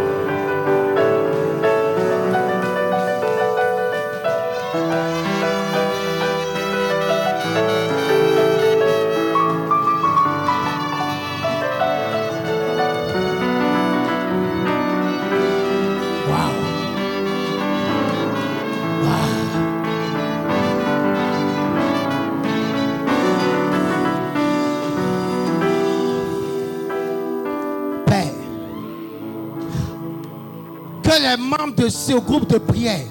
[SPEAKER 2] Membres de ce groupe de prière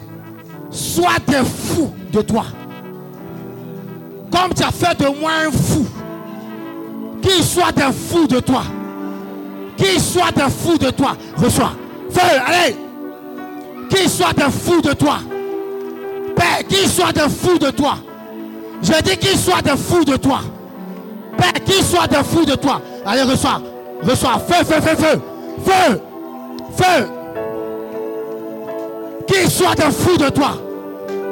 [SPEAKER 2] soient des fous de toi. Comme tu as fait de moi un fou. Qu'ils soient des fous de toi. Qu'ils soient des fous de toi. Reçois. Feu, allez. Qu'ils soient des fous de toi. Père, qu'ils soient des fous de toi. Je dis qu'ils soient des fous de toi. Père, qu'ils soient des fous de toi. Allez, reçois. Reçois. Feu, feu, feu, feu. Feu. Feu. Qu'ils soient des fous de toi.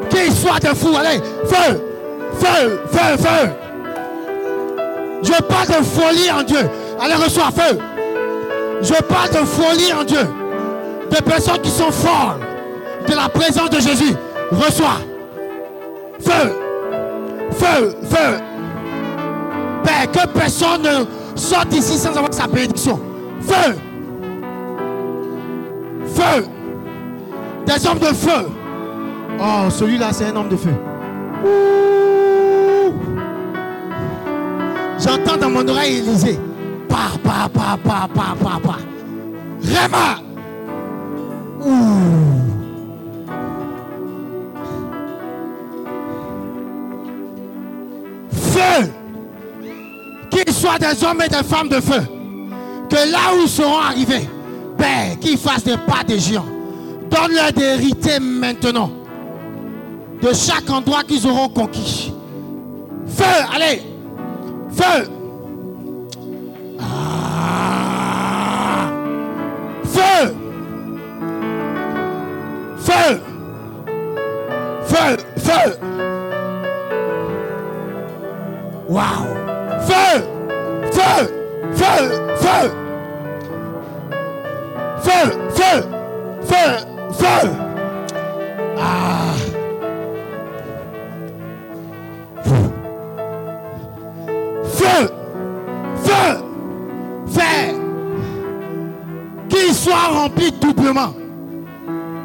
[SPEAKER 2] Qu'ils soient des fous. Allez, feu. Feu, feu, feu. Je parle de folie en Dieu. Allez, reçois feu. Je parle de folie en Dieu. Des personnes qui sont folles de la présence de Jésus. Reçois. Feu. Feu, feu. Père, que personne ne sorte d'ici sans avoir sa bénédiction. Feu. Feu. Des hommes de feu. Oh, celui-là, c'est un homme de feu. J'entends dans mon oreille Élysée. Pa, pa, pa, pa, pa, pa, pa. Réma. Feu. Qu'ils soient des hommes et des femmes de feu. Que là où ils seront arrivés, Père, qu'ils fassent des pas de géants. Donne-leur d'hériter maintenant de chaque endroit qu'ils auront conquis. Feu, allez, feu. Ah. Feu. Feu. Feu, feu. Wow. Feu, feu, feu. Feu, feu, feu. feu. Ah. Feu. Feu. Feu. Qu'il soit rempli doublement.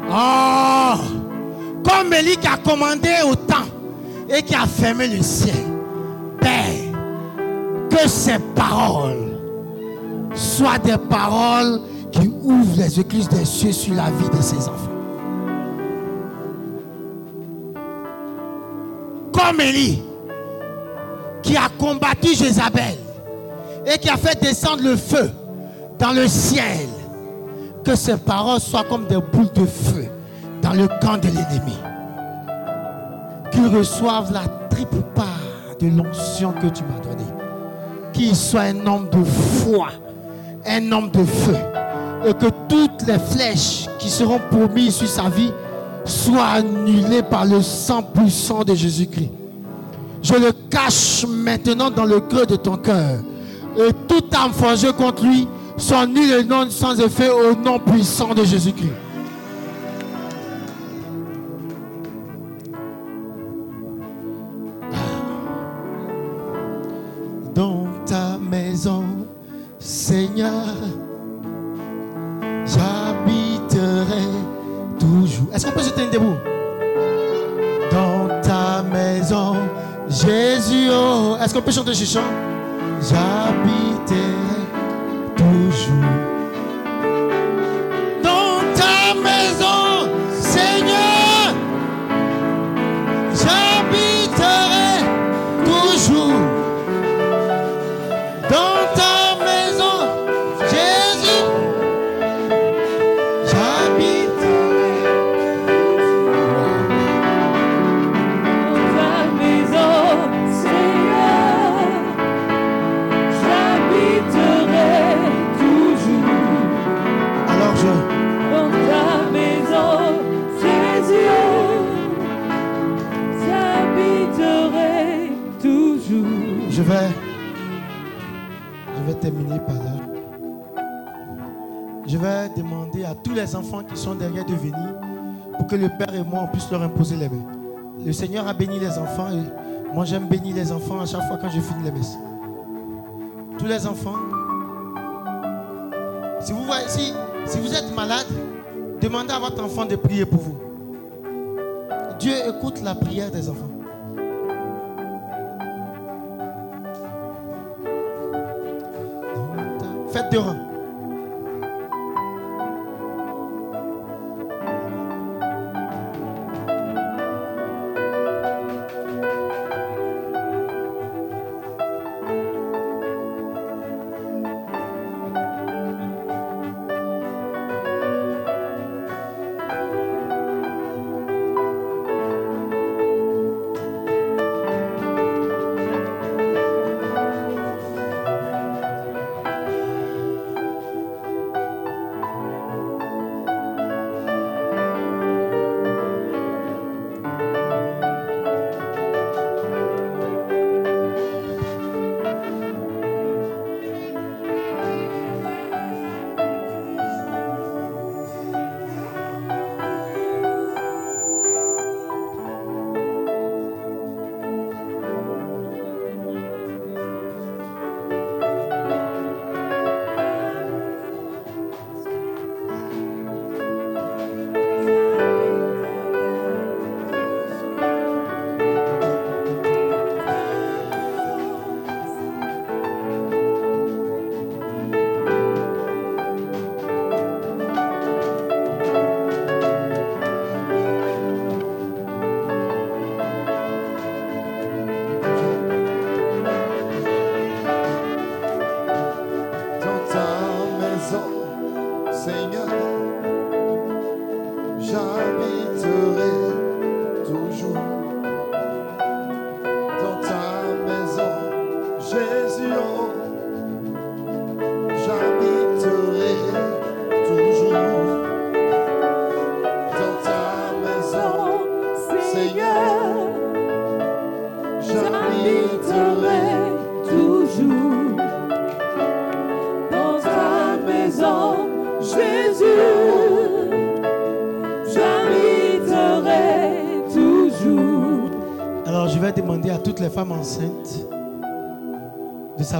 [SPEAKER 2] Oh. Comme Élie qui a commandé au temps et qui a fermé le ciel. Père, que ces paroles soient des paroles qui ouvrent les églises des cieux sur la vie de ses enfants. Comme Élie, qui a combattu Jézabel et qui a fait descendre le feu dans le ciel, que ces paroles soient comme des boules de feu dans le camp de l'ennemi. Qu'ils reçoivent la triple part de l'onction que tu m'as donnée. Qu'il soit un homme de foi, un homme de feu. Et que toutes les flèches qui seront promises sur sa vie soient annulées par le sang puissant de Jésus-Christ. Je le cache maintenant dans le creux de ton cœur. Et toute âme forgée contre lui nulle et non sans effet au nom puissant de Jésus-Christ. Estopez sont des chichons. Seigneur a béni les enfants et moi j'aime bénir les enfants à chaque fois quand je finis les messes. Tous les enfants. Si vous si vous êtes malade, demandez à votre enfant de prier pour vous. Dieu écoute la prière des enfants.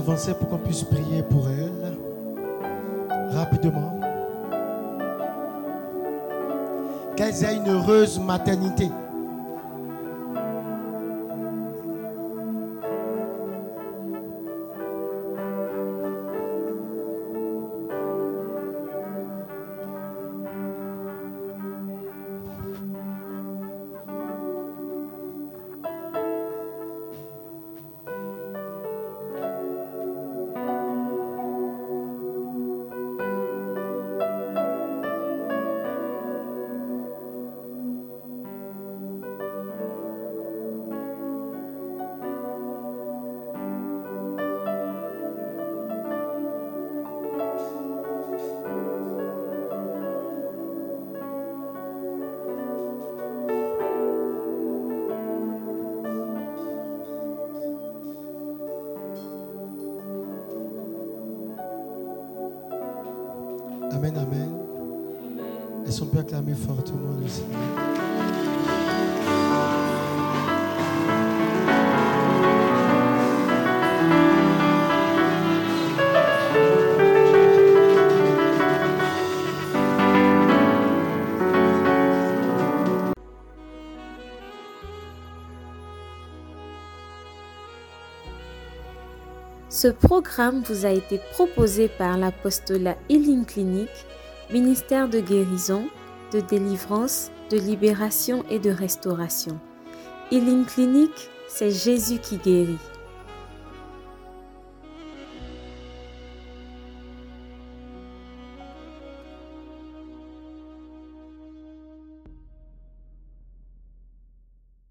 [SPEAKER 2] De s'avancer pour qu'on puisse prier pour elles rapidement. Qu'elles aient une heureuse maternité.
[SPEAKER 1] Ce programme vous a été proposé par l'apostolat Healing Clinic, ministère de guérison, de délivrance, de libération et de restauration. Healing Clinic, c'est Jésus qui guérit.